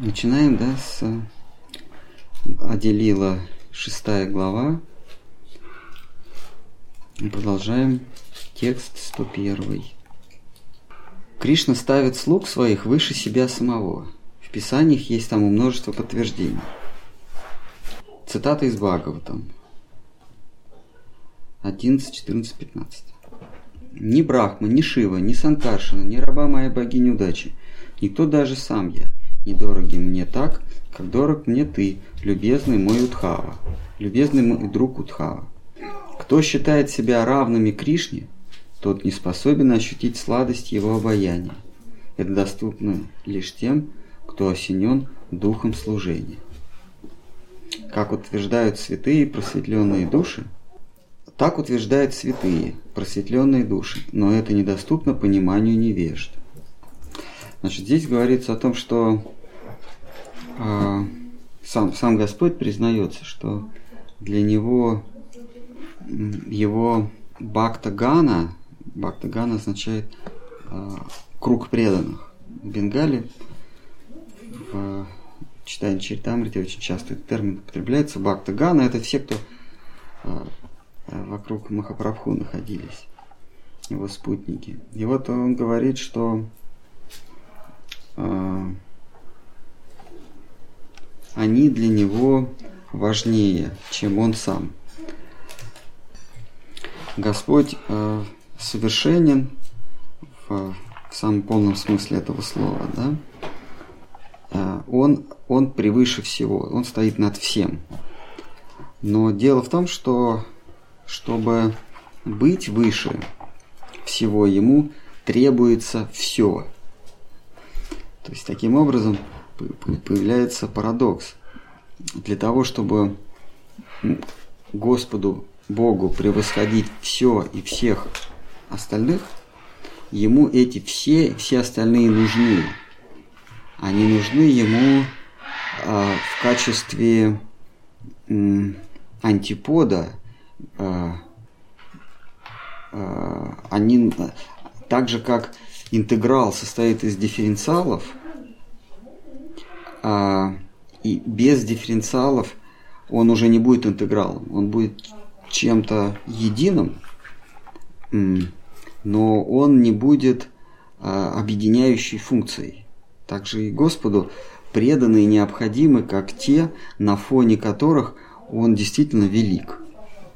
Начинаем, да, с Аделила шестая глава. Продолжаем текст 101. Кришна ставит слуг своих выше себя самого. В Писаниях есть тому множество подтверждений. Цитата из Бхагаватам. 11, 14, 15. Ни Брахма, ни Шива, ни Санкаршина, ни раба моя богиня удачи, никто даже сам я – недороги мне так, как дорог мне ты, любезный мой Удхава, любезный мой друг Удхава. Кто считает себя равными Кришне, тот не способен ощутить сладость его обаяния. Это доступно лишь тем, кто осенен духом служения. Как утверждают святые просветленные души, так утверждают святые просветленные души, но это недоступно пониманию невежд. Значит, здесь говорится о том, что э, сам, сам Господь признается, что для него его Бхактагана, Бхактагана означает э, круг преданных. В Бенгале в читании Чаритамрити очень часто этот термин употребляется. Бхактагана это все, кто э, вокруг Махапрабху находились, его спутники. И вот он говорит, что а, они для него важнее, чем он сам. Господь э, совершенен в, в самом полном смысле этого слова, да? Э, он, он превыше всего, он стоит над всем. Но дело в том, что чтобы быть выше всего, ему требуется все – то есть таким образом появляется парадокс. Для того, чтобы Господу Богу превосходить все и всех остальных, ему эти все, все остальные нужны. Они нужны ему э, в качестве э, антипода. Э, э, они так же как интеграл состоит из дифференциалов, а, и без дифференциалов он уже не будет интегралом, он будет чем-то единым, но он не будет а, объединяющей функцией. Также и Господу преданы и необходимы, как те, на фоне которых он действительно велик.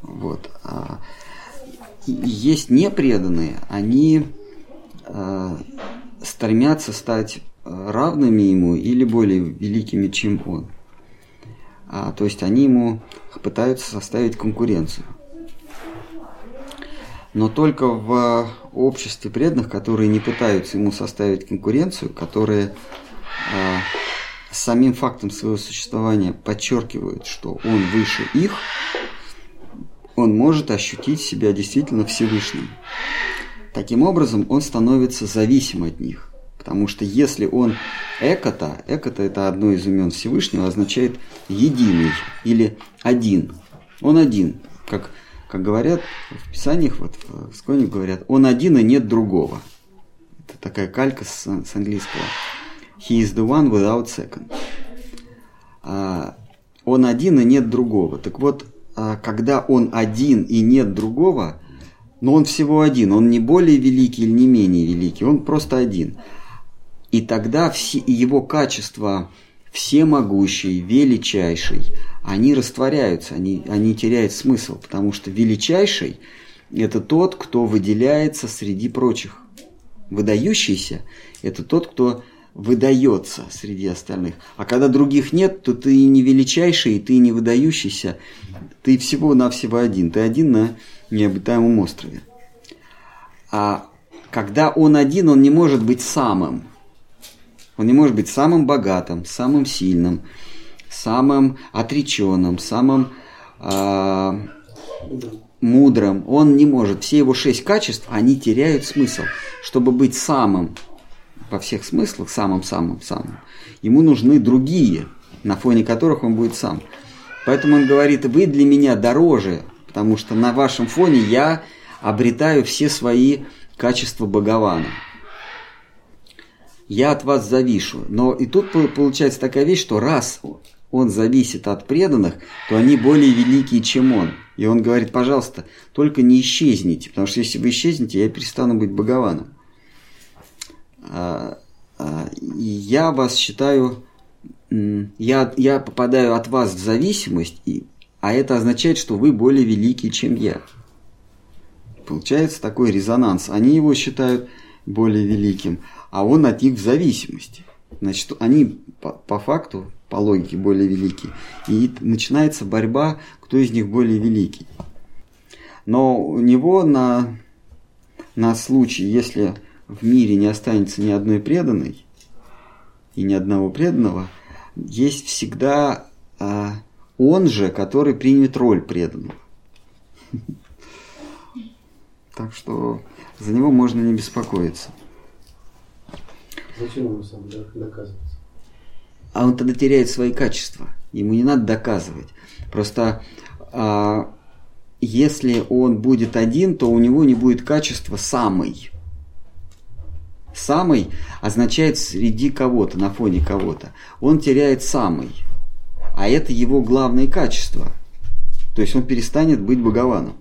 Вот. А есть непреданные, они э, стремятся стать равными ему или более великими, чем он. А, то есть они ему пытаются составить конкуренцию. Но только в обществе преданных, которые не пытаются ему составить конкуренцию, которые а, самим фактом своего существования подчеркивают, что он выше их, он может ощутить себя действительно Всевышним. Таким образом, он становится зависим от них. Потому что если он экота, экота это одно из имен Всевышнего, означает единый или один. Он один. Как, как говорят в Писаниях, вот в Сконе говорят, он один и нет другого. Это такая калька с, с английского. He is the one without second. А, он один и нет другого. Так вот, а, когда он один и нет другого, но он всего один, он не более великий или не менее великий, он просто один. И тогда все его качества всемогущий, величайший, они растворяются, они, они теряют смысл, потому что величайший – это тот, кто выделяется среди прочих. Выдающийся – это тот, кто выдается среди остальных. А когда других нет, то ты не величайший, ты не выдающийся, ты всего-навсего один. Ты один на необитаемом острове. А когда он один, он не может быть самым. Он не может быть самым богатым, самым сильным, самым отреченным, самым э, мудрым. Он не может. Все его шесть качеств, они теряют смысл. Чтобы быть самым во всех смыслах, самым-самым-самым, ему нужны другие, на фоне которых он будет сам. Поэтому он говорит, вы для меня дороже, потому что на вашем фоне я обретаю все свои качества Богована. Я от вас завишу. Но и тут получается такая вещь, что раз он зависит от преданных, то они более великие, чем он. И он говорит, пожалуйста, только не исчезните, потому что если вы исчезнете, я перестану быть Богованом. А, а, и я вас считаю, я, я попадаю от вас в зависимость, и, а это означает, что вы более великие, чем я. Получается такой резонанс. Они его считают более великим, а он от них в зависимости. Значит, они по, по факту, по логике более великие. И начинается борьба, кто из них более великий. Но у него на, на случай, если в мире не останется ни одной преданной и ни одного преданного, есть всегда а, он же, который примет роль преданного. Так что за него можно не беспокоиться. Зачем ему сам доказываться? А он тогда теряет свои качества. Ему не надо доказывать. Просто а, если он будет один, то у него не будет качества самый. Самый означает среди кого-то, на фоне кого-то. Он теряет самый. А это его главное качество. То есть он перестанет быть Богованом.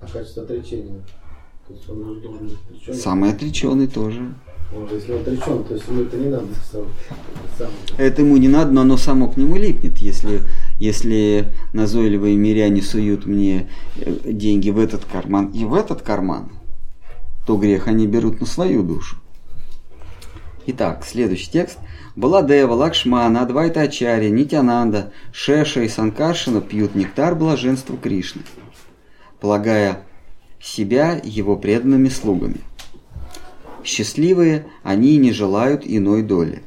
А качество отречения? То есть он должен быть отреченный? Самый отреченный тоже. Если он отречен, то есть ему это не надо. Сам. Это ему не надо, но оно само к нему липнет. Если, если назойливые миряне суют мне э, деньги в этот карман и в этот карман, то грех они берут на свою душу. Итак, следующий текст. Баладева, Лакшмана, Адвайта Ачарья, Нитянанда, Шеша и Санкаршина пьют нектар блаженства Кришны, полагая себя его преданными слугами. Счастливые они не желают иной доли.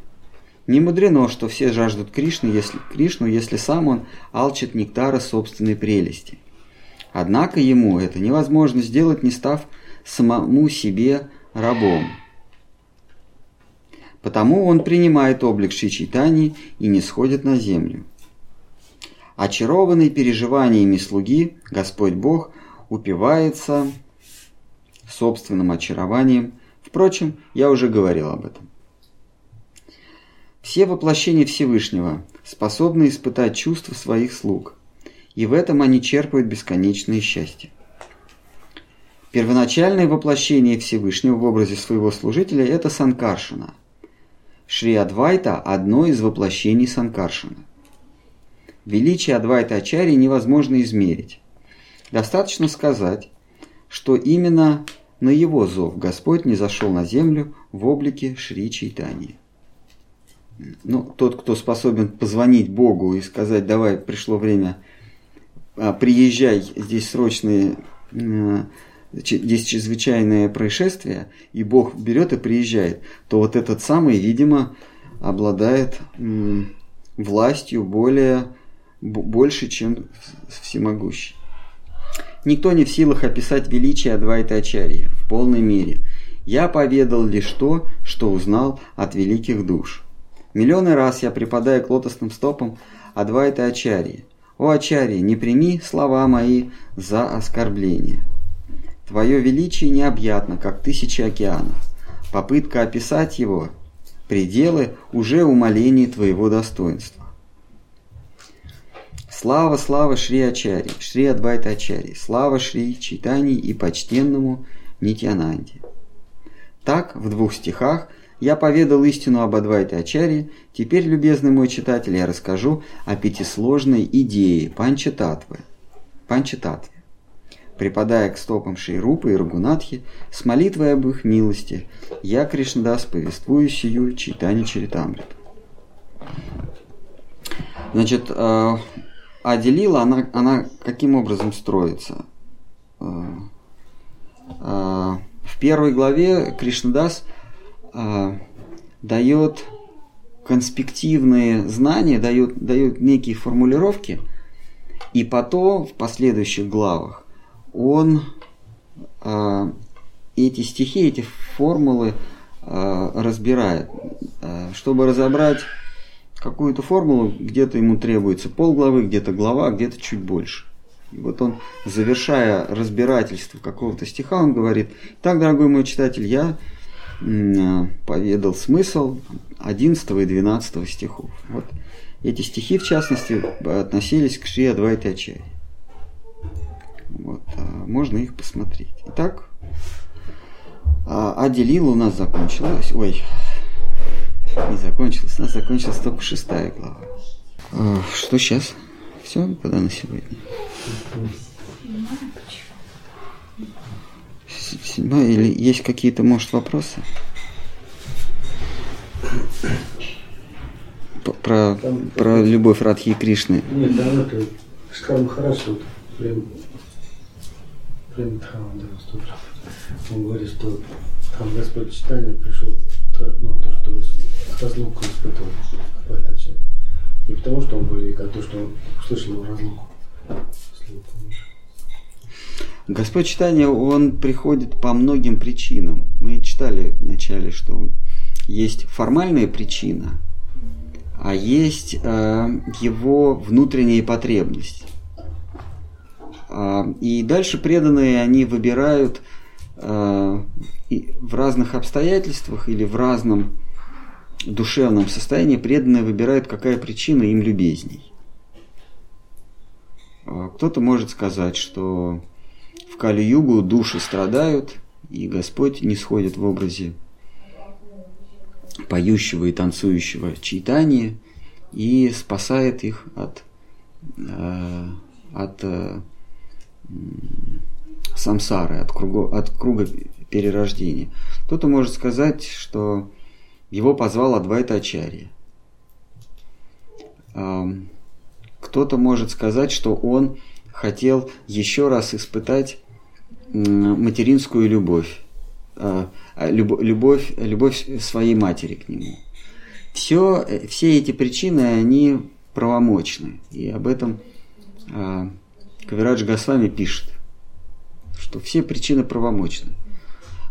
Не мудрено, что все жаждут Кришны, если, Кришну, если сам он алчит нектара собственной прелести. Однако ему это невозможно сделать, не став самому себе рабом. Потому он принимает облик Шичитани и не сходит на землю. Очарованный переживаниями слуги, Господь Бог упивается собственным очарованием. Впрочем, я уже говорил об этом. Все воплощения Всевышнего способны испытать чувства своих слуг, и в этом они черпают бесконечное счастье. Первоначальное воплощение Всевышнего в образе своего служителя – это Санкаршина. Шри Адвайта – одно из воплощений Санкаршина. Величие Адвайта Ачари невозможно измерить. Достаточно сказать, что именно на его зов Господь не зашел на землю в облике Шри Чайтани. Ну, тот, кто способен позвонить Богу и сказать, давай, пришло время, а, приезжай, здесь срочные здесь чрезвычайное происшествие, и Бог берет и приезжает, то вот этот самый, видимо, обладает властью более, больше, чем всемогущий. Никто не в силах описать величие Адвайта Ачарьи в полной мере. Я поведал лишь то, что узнал от великих душ. Миллионы раз я припадаю к лотосным стопам Адвайта Ачарьи. О Ачарьи, не прими слова мои за оскорбление. Твое величие необъятно, как тысячи океанов. Попытка описать его – пределы уже умоления твоего достоинства. Слава, слава Шри Ачари, Шри Адвайта Ачари, слава Шри Читани и почтенному Нитянанде. Так, в двух стихах я поведал истину об Адвайте Ачаре, теперь, любезный мой читатель, я расскажу о пятисложной идее Панчататвы. Панчататве припадая к стопам Шейрупы и Рагунатхи, с молитвой об их милости, я, Кришнадас, повествую сию читание Чаритамрит. Значит, э, Аделила, она, она каким образом строится? Э, э, в первой главе Кришнадас дает конспективные знания, дает, дает некие формулировки, и потом в последующих главах он э, эти стихи, эти формулы э, разбирает. Э, чтобы разобрать какую-то формулу, где-то ему требуется полглавы, где-то глава, где-то чуть больше. И вот он, завершая разбирательство какого-то стиха, он говорит, так, дорогой мой читатель, я поведал смысл 11 и 12 стихов. Вот эти стихи, в частности, относились к Шри Адвайте Ачаре. Вот, а можно их посмотреть. Итак, а, Аделил у нас закончилась. Ой, не закончилась. У нас закончилась только шестая глава. А, что сейчас? Все, когда на сегодня? Седьмая или есть какие-то, может, вопросы? Про, там, про любовь Радхи и Кришны. Нет, да, это Шкар хорошо. Прям, прям Он говорит, что там Господь читание пришел, ну, то, что разлуку испытывал Не потому, что он болеет, а то, что он услышал разлуку. Господь читания, он приходит по многим причинам. Мы читали вначале, что есть формальная причина, а есть э, его внутренняя потребность. Э, и дальше преданные, они выбирают э, в разных обстоятельствах или в разном душевном состоянии, преданные выбирают, какая причина им любезней. Э, кто-то может сказать, что в Кали-Югу души страдают, и Господь не сходит в образе поющего и танцующего читания и спасает их от, э, от самсары, от, кругу, от круга перерождения. Кто-то может сказать, что его позвал Адвайта Ачарья. Э, кто-то может сказать, что он хотел еще раз испытать материнскую любовь, а, а, любовь, любовь своей матери к нему. Все, все эти причины, они правомочны. И об этом а, Кавирадж Госвами пишет, что все причины правомочны.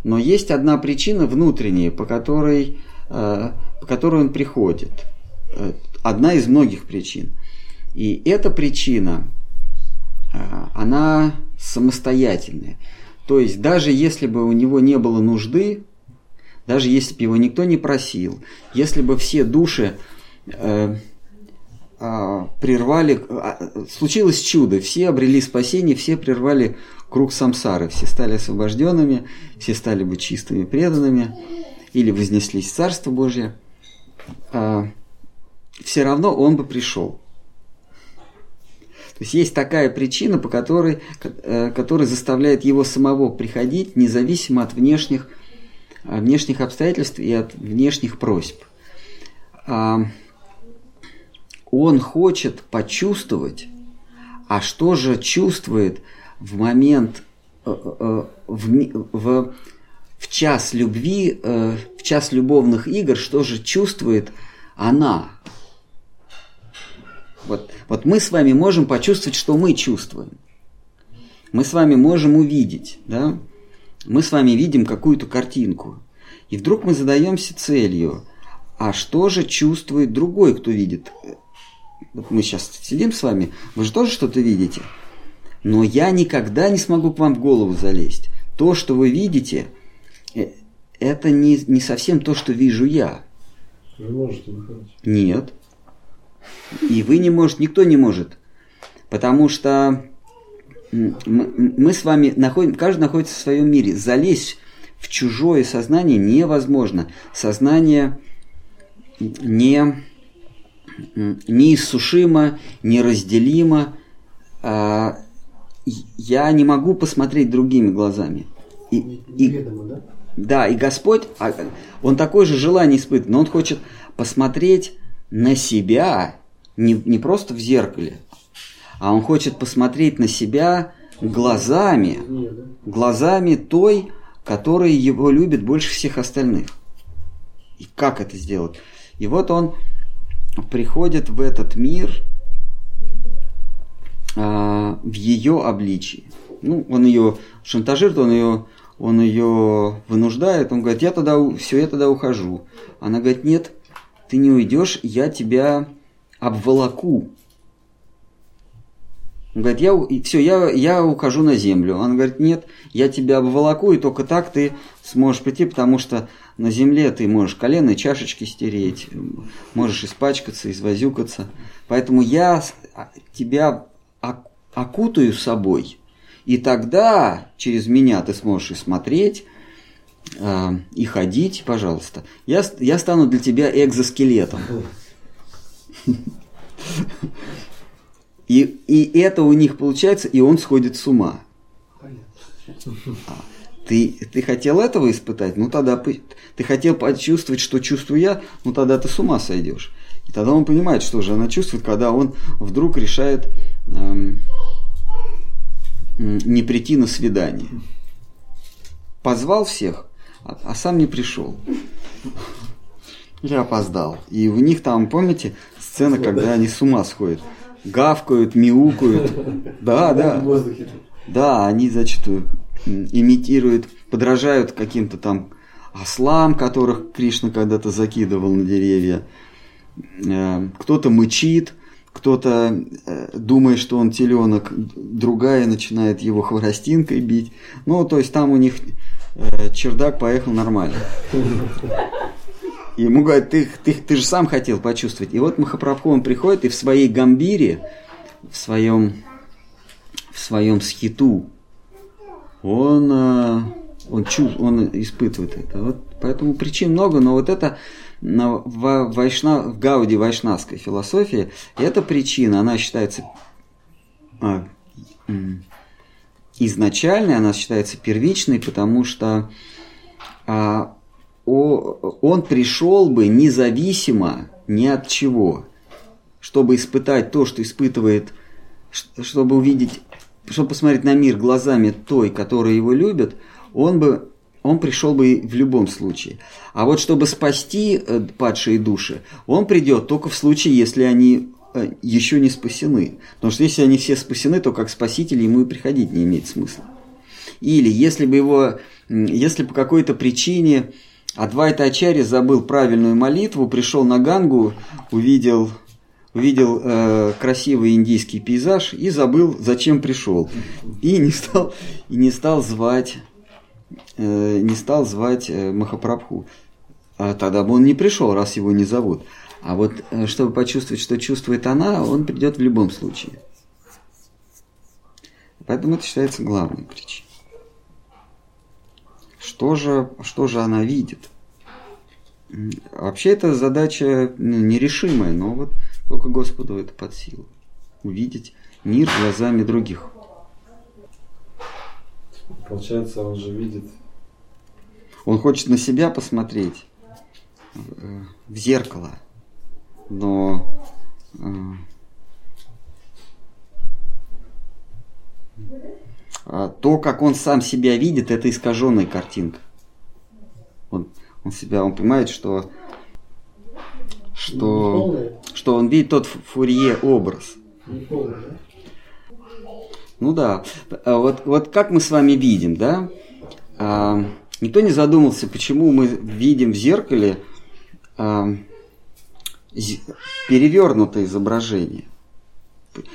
Но есть одна причина внутренняя, по которой, по которой он приходит. Одна из многих причин. И эта причина, она самостоятельная. То есть даже если бы у него не было нужды, даже если бы его никто не просил, если бы все души э, э, прервали, э, случилось чудо, все обрели спасение, все прервали круг самсары, все стали освобожденными, все стали бы чистыми преданными или вознеслись в Царство Божье, э, все равно он бы пришел. То есть есть такая причина, по которой, э, которая заставляет его самого приходить, независимо от внешних, э, внешних обстоятельств и от внешних просьб. А, он хочет почувствовать, а что же чувствует в момент, э, в, в, в час любви, в час любовных игр, что же чувствует она, вот, вот мы с вами можем почувствовать, что мы чувствуем. Мы с вами можем увидеть, да? Мы с вами видим какую-то картинку. И вдруг мы задаемся целью, а что же чувствует другой, кто видит? Вот мы сейчас сидим с вами, вы же тоже что-то видите. Но я никогда не смогу к вам в голову залезть. То, что вы видите, э, это не, не совсем то, что вижу я. Вы можете Нет. И вы не можете, никто не может. Потому что мы с вами находим, каждый находится в своем мире. Залезть в чужое сознание невозможно. Сознание не, неиссушимо, неразделимо. А, я не могу посмотреть другими глазами. И, Неведомо, да? Да, и Господь, а, Он такое же желание испытывает, но Он хочет посмотреть на себя не, не просто в зеркале, а он хочет посмотреть на себя глазами, глазами той, которая его любит больше всех остальных. И как это сделать? И вот он приходит в этот мир а, в ее обличии. Ну, он ее шантажирует, он ее, он ее вынуждает, он говорит, я тогда, все, я тогда ухожу. Она говорит, нет, ты не уйдешь, я тебя обволоку. Он говорит, я, все, я, я ухожу на землю. Он говорит, нет, я тебя обволоку, и только так ты сможешь прийти, потому что на земле ты можешь коленные чашечки стереть, можешь испачкаться, извозюкаться. Поэтому я тебя окутаю собой, и тогда через меня ты сможешь и смотреть, э, и ходить, пожалуйста. Я, я стану для тебя экзоскелетом. И, и это у них получается, и он сходит с ума. Ты, ты хотел этого испытать? Ну тогда ты хотел почувствовать, что чувствую я, ну тогда ты с ума сойдешь. И тогда он понимает, что же она чувствует, когда он вдруг решает не прийти на свидание. Позвал всех, а, а сам не пришел. Я опоздал. И у них там, помните, сцена, когда они с ума сходят. Гавкают, мяукают. Да, да. Да, они, значит, имитируют, подражают каким-то там ослам, которых Кришна когда-то закидывал на деревья. Э, кто-то мычит, кто-то э, думает, что он теленок, другая начинает его хворостинкой бить. Ну, то есть там у них э, чердак поехал нормально. Ему говорят, ты, ты, ты же сам хотел почувствовать. И вот Махапрабху, он приходит и в своей гамбире, в своем, в своем схиту, он, э, он, чув, он испытывает это. Вот поэтому причин много, но вот это в, вайшна, в Гауди вайшнавской философии, эта причина, она считается а, изначальной, она считается первичной, потому что а, о, он пришел бы независимо ни от чего, чтобы испытать то, что испытывает, чтобы увидеть, чтобы посмотреть на мир глазами той, которая его любит, он бы он пришел бы в любом случае. А вот чтобы спасти э, падшие души, он придет только в случае, если они э, еще не спасены. Потому что если они все спасены, то как спаситель ему и приходить не имеет смысла. Или если бы его, если по какой-то причине Адвайта Ачари забыл правильную молитву, пришел на Гангу, увидел, увидел э, красивый индийский пейзаж и забыл, зачем пришел. И не стал, и не стал звать не стал звать э, Махапрабху. А тогда бы он не пришел, раз его не зовут. А вот э, чтобы почувствовать, что чувствует она, он придет в любом случае. Поэтому это считается главной причиной. Что же, что же она видит? Вообще это задача ну, нерешимая, но вот только Господу это под силу. Увидеть мир глазами других. Получается, он же видит. Он хочет на себя посмотреть э, в зеркало, но э, а то, как он сам себя видит, это искаженная картинка. Он, он себя, он понимает, что что, что он видит тот фурье образ. Не полный, да? Ну да. А вот, вот как мы с вами видим, да? А, никто не задумался, почему мы видим в зеркале а, перевернутое изображение.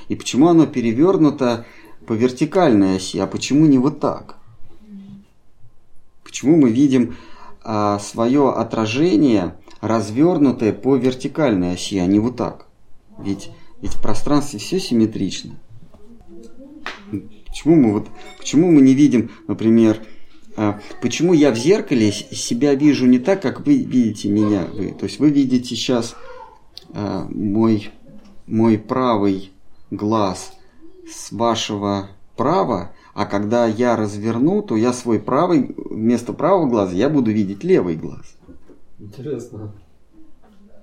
И почему оно перевернуто по вертикальной оси, а почему не вот так? Почему мы видим а, свое отражение развернутое по вертикальной оси, а не вот так? Ведь, ведь в пространстве все симметрично. Почему мы, вот, почему мы не видим, например, а, почему я в зеркале себя вижу не так, как вы видите меня? Вы, то есть вы видите сейчас а, мой, мой правый глаз с вашего права, а когда я разверну, то я свой правый, вместо правого глаза я буду видеть левый глаз. Интересно,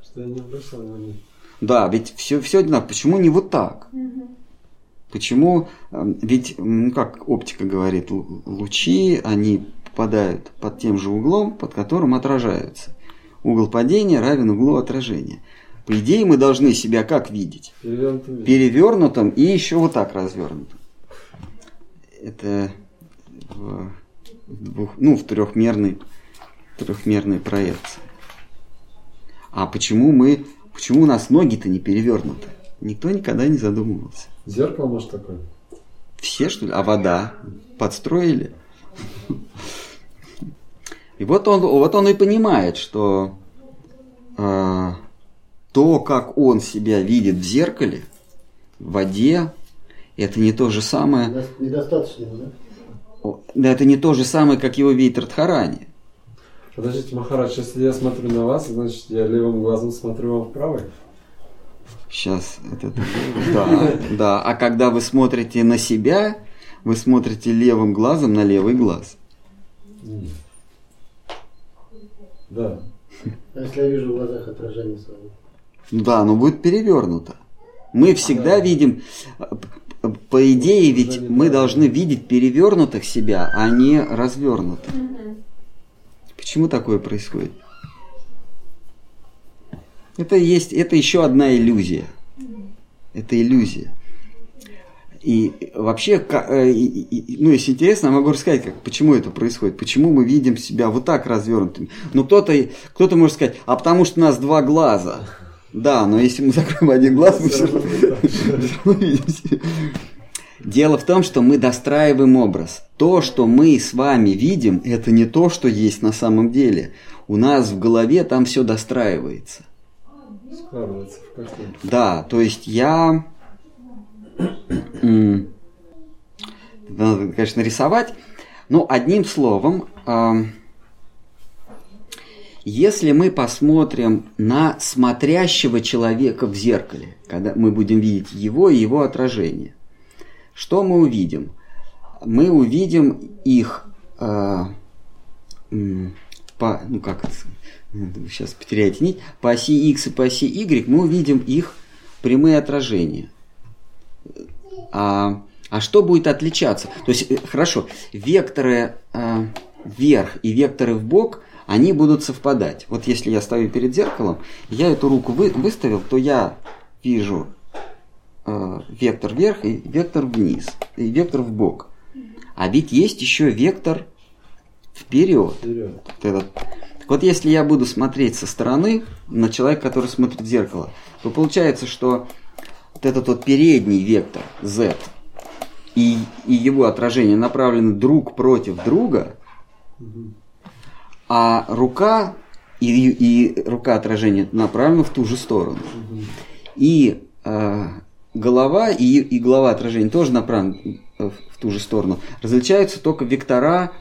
что я не обращал внимания. Да, ведь все, все одинаково. Почему не вот так? Угу. Почему? Эм, ведь, как оптика говорит, лучи, они попадают под тем же углом, под которым отражаются. Угол падения равен углу отражения. По идее, мы должны себя как видеть? Перевернутым. Перевернутым и еще вот так развернутым. Это в, двух, ну, в трехмерной, трехмерной проекции. А почему мы, почему у нас ноги-то не перевернуты? Никто никогда не задумывался. Зеркало, может, такое? Все, что ли? А вода? Подстроили? И вот он, вот он и понимает, что э, то, как он себя видит в зеркале, в воде, это не то же самое. Недостаточно, да? Да, это не то же самое, как его видит Радхарани. Подождите, Махарадж, если я смотрю на вас, значит я левым глазом смотрю вам в правый? Сейчас, это, да, да. А когда вы смотрите на себя, вы смотрите левым глазом на левый глаз. Да. А если я вижу в глазах отражение своего? Да, но будет перевернуто. Мы всегда да. видим, по идее, ведь мы должны видеть перевернутых себя, а не развернутых. Почему такое происходит? Это есть, это еще одна иллюзия. Это иллюзия. И вообще, э, ну, если интересно, я могу рассказать, как, почему это происходит, почему мы видим себя вот так развернутыми. Ну, кто-то кто может сказать, а потому что у нас два глаза. Да, но если мы закроем один глаз, мы все равно видим. Дело в том, что мы достраиваем образ. То, что мы с вами видим, это не то, что есть на самом деле. У нас в голове там все достраивается. Складывается в. Да, то есть я... Надо, конечно, рисовать. Но одним словом, если мы посмотрим на смотрящего человека в зеркале, когда мы будем видеть его и его отражение, что мы увидим? Мы увидим их э, по, ну как это, сейчас потеряете нить, по оси x и по оси y мы увидим их прямые отражения. А, а что будет отличаться? То есть, э, хорошо, векторы э, вверх и векторы в бок, они будут совпадать. Вот если я стою перед зеркалом, я эту руку вы, выставил, то я вижу э, вектор вверх и вектор вниз, и вектор в бок. А ведь есть еще вектор вперед. вперед. Вот этот. Вот, если я буду смотреть со стороны на человека, который смотрит в зеркало, то получается, что вот этот вот передний вектор z и, и его отражение направлены друг против друга, а рука и, и рука отражения направлена в ту же сторону. И э, голова и, и голова отражения тоже направлены в ту же сторону. Различаются только вектора,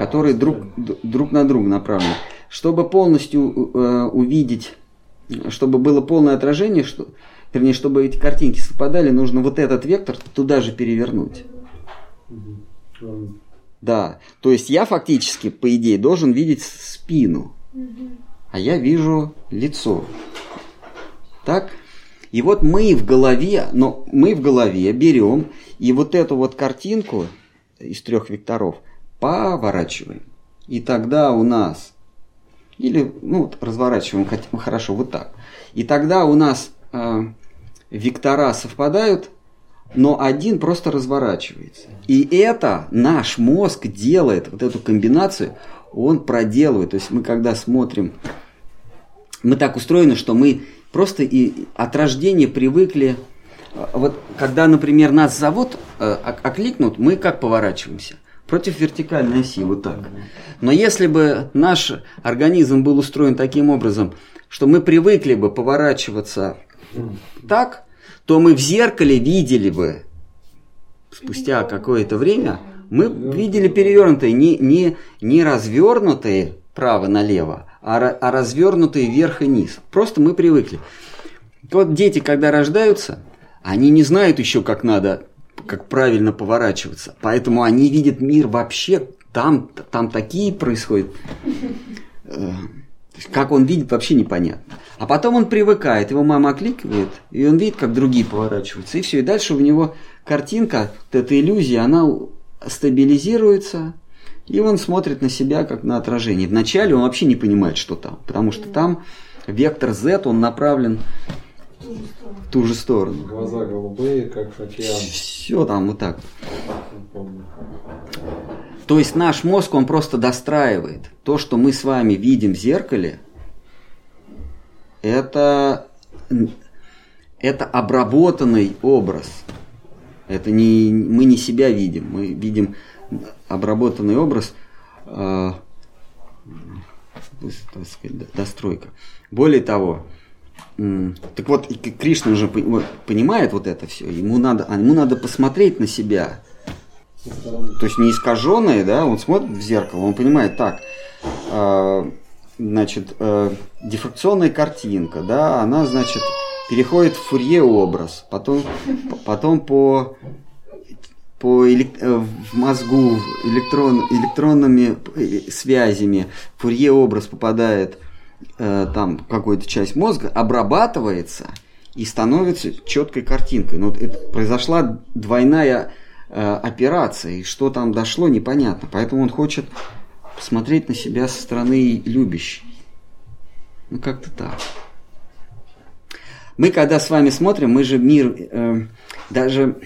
которые друг, друг на друга направлены. Чтобы полностью э, увидеть, чтобы было полное отражение, что, вернее, чтобы эти картинки совпадали, нужно вот этот вектор туда же перевернуть. Да, то есть я фактически, по идее, должен видеть спину, а я вижу лицо. Так? И вот мы в голове, но мы в голове берем и вот эту вот картинку из трех векторов поворачиваем. И тогда у нас, или ну, разворачиваем хорошо вот так. И тогда у нас э, вектора совпадают, но один просто разворачивается. И это наш мозг делает, вот эту комбинацию, он проделывает. То есть мы когда смотрим, мы так устроены, что мы просто и от рождения привыкли, э, вот когда, например, нас зовут, э, окликнут, мы как поворачиваемся? Против вертикальной оси, вот так. Но если бы наш организм был устроен таким образом, что мы привыкли бы поворачиваться так, то мы в зеркале видели бы, спустя какое-то время, мы видели перевернутые, не, не, не развернутые право налево, а, а развернутые вверх и низ. Просто мы привыкли. Вот дети, когда рождаются, они не знают еще, как надо, как правильно поворачиваться. Поэтому они видят мир вообще, там, там такие происходят. Э, как он видит, вообще непонятно. А потом он привыкает, его мама окликивает, и он видит, как другие поворачиваются. И все, и дальше у него картинка, вот эта иллюзия, она стабилизируется, и он смотрит на себя как на отражение. Вначале он вообще не понимает, что там, потому что там вектор Z, он направлен в ту же сторону. Глаза голубые, как океан. Все там вот так. То есть наш мозг, он просто достраивает. То, что мы с вами видим в зеркале, это, это обработанный образ. Это не, мы не себя видим, мы видим обработанный образ, э, сказать, достройка. Более того, так вот, Кришна уже понимает вот это все, ему надо, а ему надо посмотреть на себя. То есть не искаженное, да, он смотрит в зеркало, он понимает, так, э, значит, э, дифракционная картинка, да, она, значит, переходит в фурье образ, потом, потом по по элект... Э, в мозгу электрон... электронными э, связями фурье образ попадает э, там какую-то часть мозга, обрабатывается и становится четкой картинкой. Но вот это произошла двойная э, операция, и что там дошло, непонятно. Поэтому он хочет посмотреть на себя со стороны любящей. Ну как-то так. Мы когда с вами смотрим, мы же мир э, даже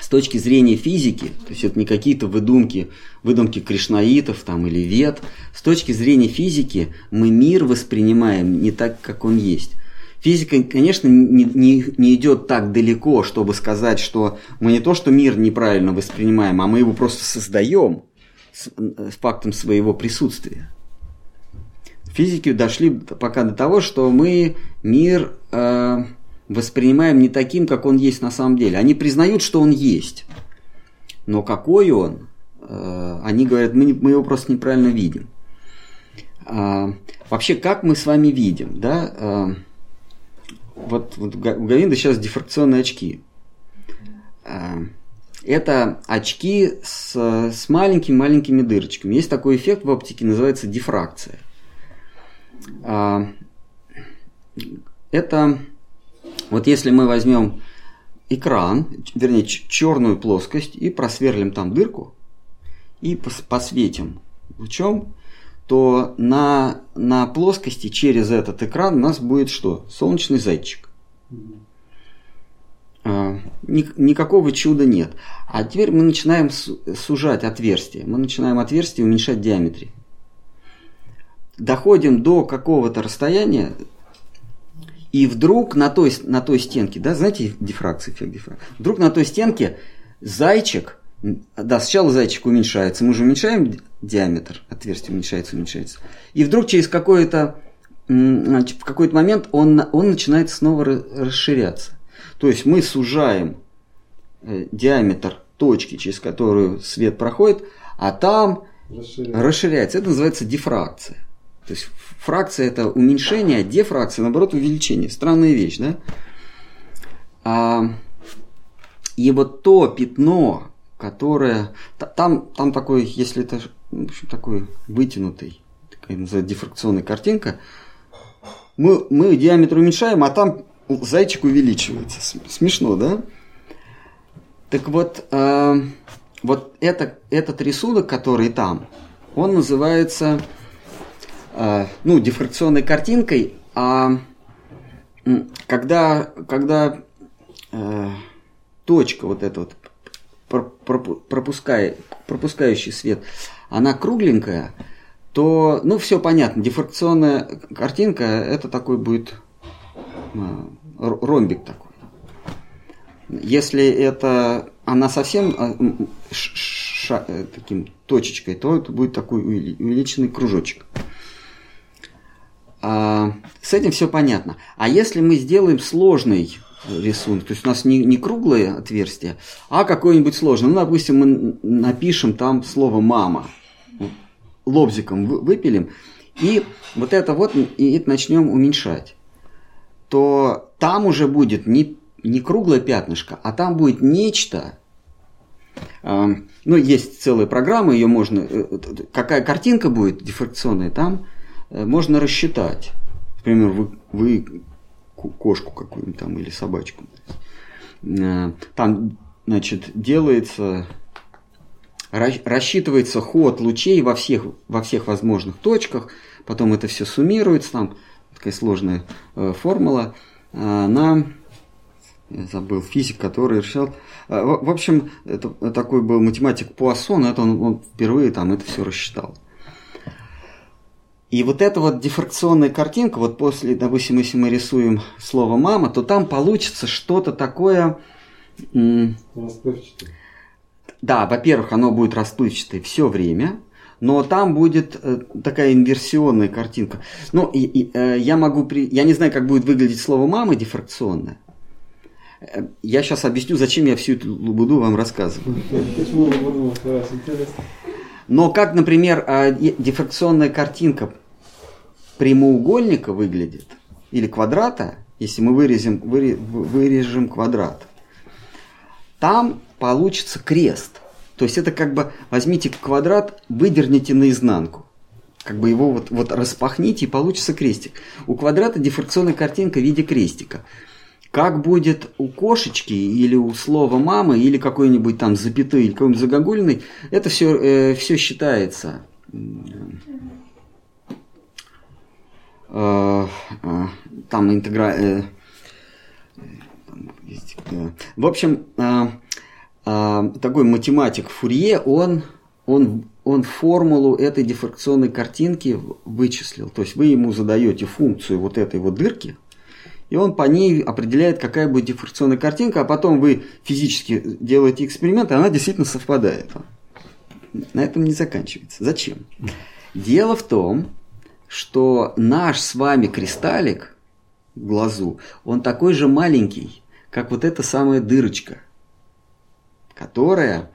с точки зрения физики, то есть это не какие-то выдумки, выдумки кришнаитов там, или вет, с точки зрения физики мы мир воспринимаем не так, как он есть. Физика, конечно, не, не, не идет так далеко, чтобы сказать, что мы не то, что мир неправильно воспринимаем, а мы его просто создаем с, с фактом своего присутствия. Физики дошли пока до того, что мы мир э, воспринимаем не таким, как он есть на самом деле. Они признают, что он есть. Но какой он, э, они говорят, мы, мы его просто неправильно видим. А, вообще, как мы с вами видим, да? А, вот, вот у Гавинда сейчас дифракционные очки. А, это очки с, с маленькими-маленькими дырочками. Есть такой эффект в оптике, называется дифракция. А, это вот если мы возьмем экран, вернее черную плоскость и просверлим там дырку и посветим лучом, то на, на плоскости через этот экран у нас будет что? Солнечный зайчик. А, никакого чуда нет. А теперь мы начинаем сужать отверстие. Мы начинаем отверстие уменьшать диаметре. Доходим до какого-то расстояния, и вдруг на той, на той стенке, да, знаете дифракция, эффект дифракции? Вдруг на той стенке зайчик, да, сначала зайчик уменьшается, мы же уменьшаем диаметр, отверстие уменьшается, уменьшается. И вдруг через какой-то в какой-то момент он, он начинает снова расширяться. То есть мы сужаем э, диаметр точки, через которую свет проходит, а там расширяется. расширяется. Это называется дифракция. То есть фракция это уменьшение, а дефракция, наоборот, увеличение. Странная вещь, да? А, и вот то пятно, которое... Там, там такой, если это в общем, такой вытянутый, такая называется дифракционная картинка, мы, мы диаметр уменьшаем, а там зайчик увеличивается. Смешно, да? Так вот, э, вот это, этот рисунок, который там, он называется ну, дифракционной картинкой, а когда, когда э, точка вот эта вот пропуская, пропускающий свет, она кругленькая, то, ну, все понятно, дифракционная картинка, это такой будет э, ромбик такой. Если это она совсем э, ша, таким точечкой, то это будет такой увеличенный кружочек. А, с этим все понятно. А если мы сделаем сложный рисунок, то есть у нас не, не круглое отверстие, а какое-нибудь сложное. Ну, допустим, мы напишем там слово «мама», лобзиком выпилим, и вот это вот, и это начнем уменьшать, то там уже будет не, не круглое пятнышко, а там будет нечто, а, ну, есть целая программа, ее можно, э, э, какая картинка будет дифракционная, там можно рассчитать. Например, вы, вы кошку какую-нибудь там или собачку. Э, там, значит, делается, рассчитывается ход лучей во всех, во всех возможных точках, потом это все суммируется, там такая сложная э, формула. На, я забыл, физик, который решал. В общем, это такой был математик Пуассон, это он, он впервые там это все рассчитал. И вот эта вот дифракционная картинка, вот после, допустим, если мы рисуем слово «мама», то там получится что-то такое... Расплывчатый. Да, во-первых, оно будет расплывчатое все время, но там будет э, такая инверсионная картинка. Ну, и, и, э, я могу... При... Я не знаю, как будет выглядеть слово «мама» дифракционное. Э, я сейчас объясню, зачем я всю эту буду вам рассказывать. Почему интересно? Но как, например, а, дифракционная картинка прямоугольника выглядит, или квадрата, если мы вырежем, вырежем квадрат, там получится крест. То есть это как бы возьмите квадрат, выдерните наизнанку. Как бы его вот, вот распахните и получится крестик. У квадрата дифракционная картинка в виде крестика. Как будет у кошечки или у слова мамы, или какой-нибудь там запятой, или какой-нибудь загогулиной, это все, э, все считается. Э, э, там интегра... Э, э, в общем, э, э, такой математик Фурье, он, он, он формулу этой дифракционной картинки вычислил. То есть вы ему задаете функцию вот этой вот дырки, и он по ней определяет, какая будет дифракционная картинка, а потом вы физически делаете эксперимент, и она действительно совпадает. На этом не заканчивается. Зачем? Дело в том, что наш с вами кристаллик в глазу, он такой же маленький, как вот эта самая дырочка, которая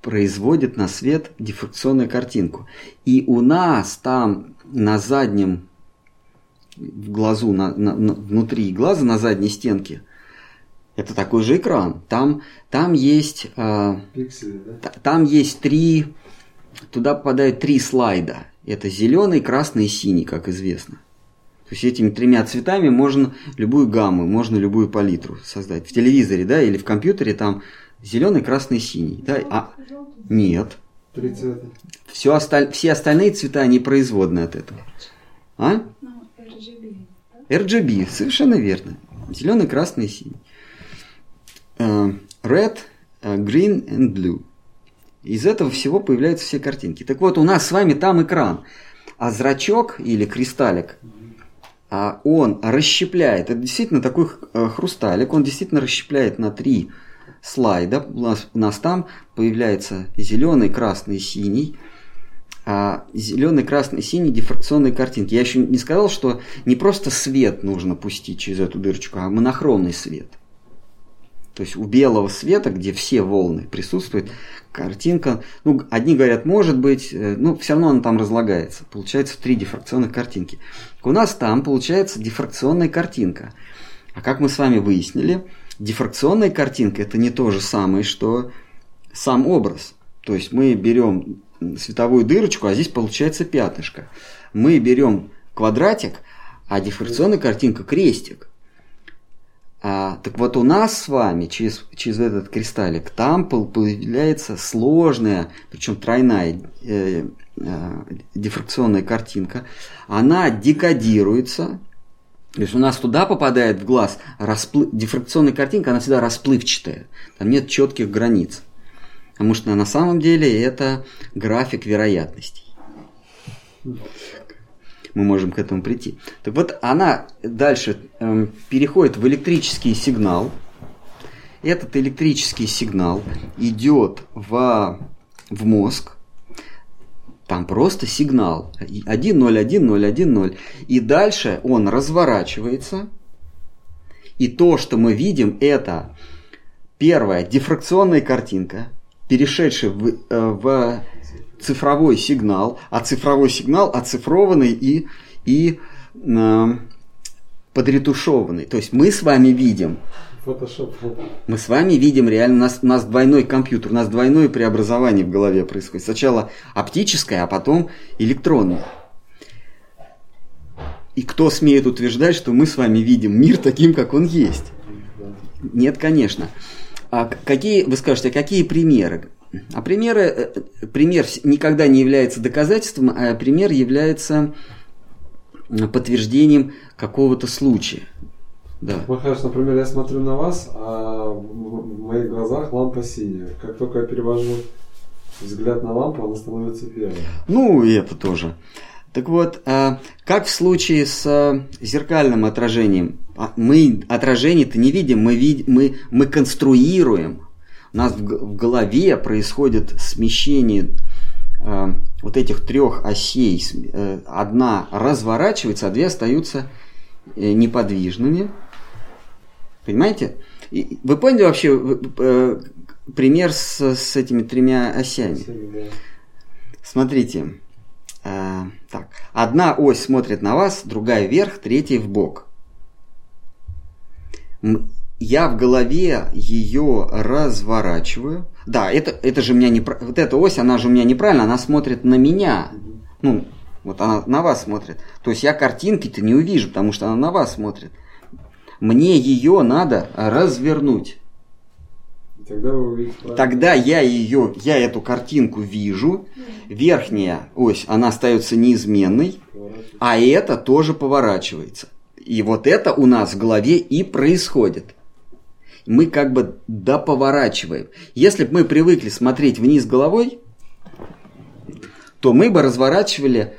производит на свет дифракционную картинку. И у нас там на заднем в глазу, на, на, на, внутри глаза, на задней стенке, это такой же экран. Там, там есть... Э, Пиксели, да? Там есть три... Туда попадают три слайда. Это зеленый, красный и синий, как известно. То есть этими тремя цветами можно любую гамму, можно любую палитру создать. В телевизоре, да, или в компьютере там зеленый, красный, синий. Да? А, нет. Три цвета. Все, осталь... все остальные цвета, они производны от этого. А? RGB, совершенно верно. Зеленый, красный синий. Uh, red, uh, green and blue. Из этого всего появляются все картинки. Так вот, у нас с вами там экран. А зрачок или кристаллик, а он расщепляет. Это действительно такой э, хрусталик. Он действительно расщепляет на три слайда. У нас, у нас там появляется зеленый, красный, синий а, зеленый, красный, синий дифракционные картинки. Я еще не сказал, что не просто свет нужно пустить через эту дырочку, а монохромный свет. То есть у белого света, где все волны присутствуют, картинка, ну, одни говорят, может быть, э, ну, все равно она там разлагается. Получается три дифракционных картинки. У нас там получается дифракционная картинка. А как мы с вами выяснили, дифракционная картинка это не то же самое, что сам образ. То есть мы берем световую дырочку, а здесь получается пятнышко. Мы берем квадратик, а дифракционная картинка крестик. А, так вот у нас с вами через, через этот кристаллик там появляется сложная, причем тройная э, э, дифракционная картинка. Она декодируется. То есть у нас туда попадает в глаз расплыв... дифракционная картинка, она всегда расплывчатая. Там нет четких границ. Потому что на самом деле это график вероятностей. Мы можем к этому прийти. Так вот, она дальше э, переходит в электрический сигнал. Этот электрический сигнал идет в, в мозг. Там просто сигнал. 1, 0, 1, 0, 1, 0. И дальше он разворачивается. И то, что мы видим, это первая дифракционная картинка – перешедший в, э, в цифровой сигнал, а цифровой сигнал оцифрованный и, и э, подретушеванный. То есть мы с вами видим Photoshop. Мы с вами видим реально, у нас, у нас двойной компьютер, у нас двойное преобразование в голове происходит. Сначала оптическое, а потом электронное. И кто смеет утверждать, что мы с вами видим мир таким, как он есть? Нет, конечно. А какие, вы скажете, а какие примеры? А примеры, э, пример никогда не является доказательством, а пример является подтверждением какого-то случая. Да. Махаш, например, я смотрю на вас, а в моих глазах лампа синяя. Как только я перевожу взгляд на лампу, она становится белой. Ну, и это тоже. Так вот, э, как в случае с э, зеркальным отражением, а, мы отражение-то не видим, мы, вид, мы, мы конструируем. У нас в голове происходит смещение э, вот этих трех осей. Одна разворачивается, а две остаются неподвижными. Понимаете? Вы поняли вообще пример с, с этими тремя осями? Смотрите. А, так, одна ось смотрит на вас, другая вверх, третья в бок. Я в голове ее разворачиваю. Да, это, это же у меня не вот эта ось, она же у меня неправильно, она смотрит на меня. Ну, вот она на вас смотрит. То есть я картинки-то не увижу, потому что она на вас смотрит. Мне ее надо развернуть. Тогда, вы увидите Тогда я ее, я эту картинку вижу, верхняя ось, она остается неизменной, а это тоже поворачивается. И вот это у нас в голове и происходит. Мы как бы доповорачиваем. Если бы мы привыкли смотреть вниз головой, то мы бы разворачивали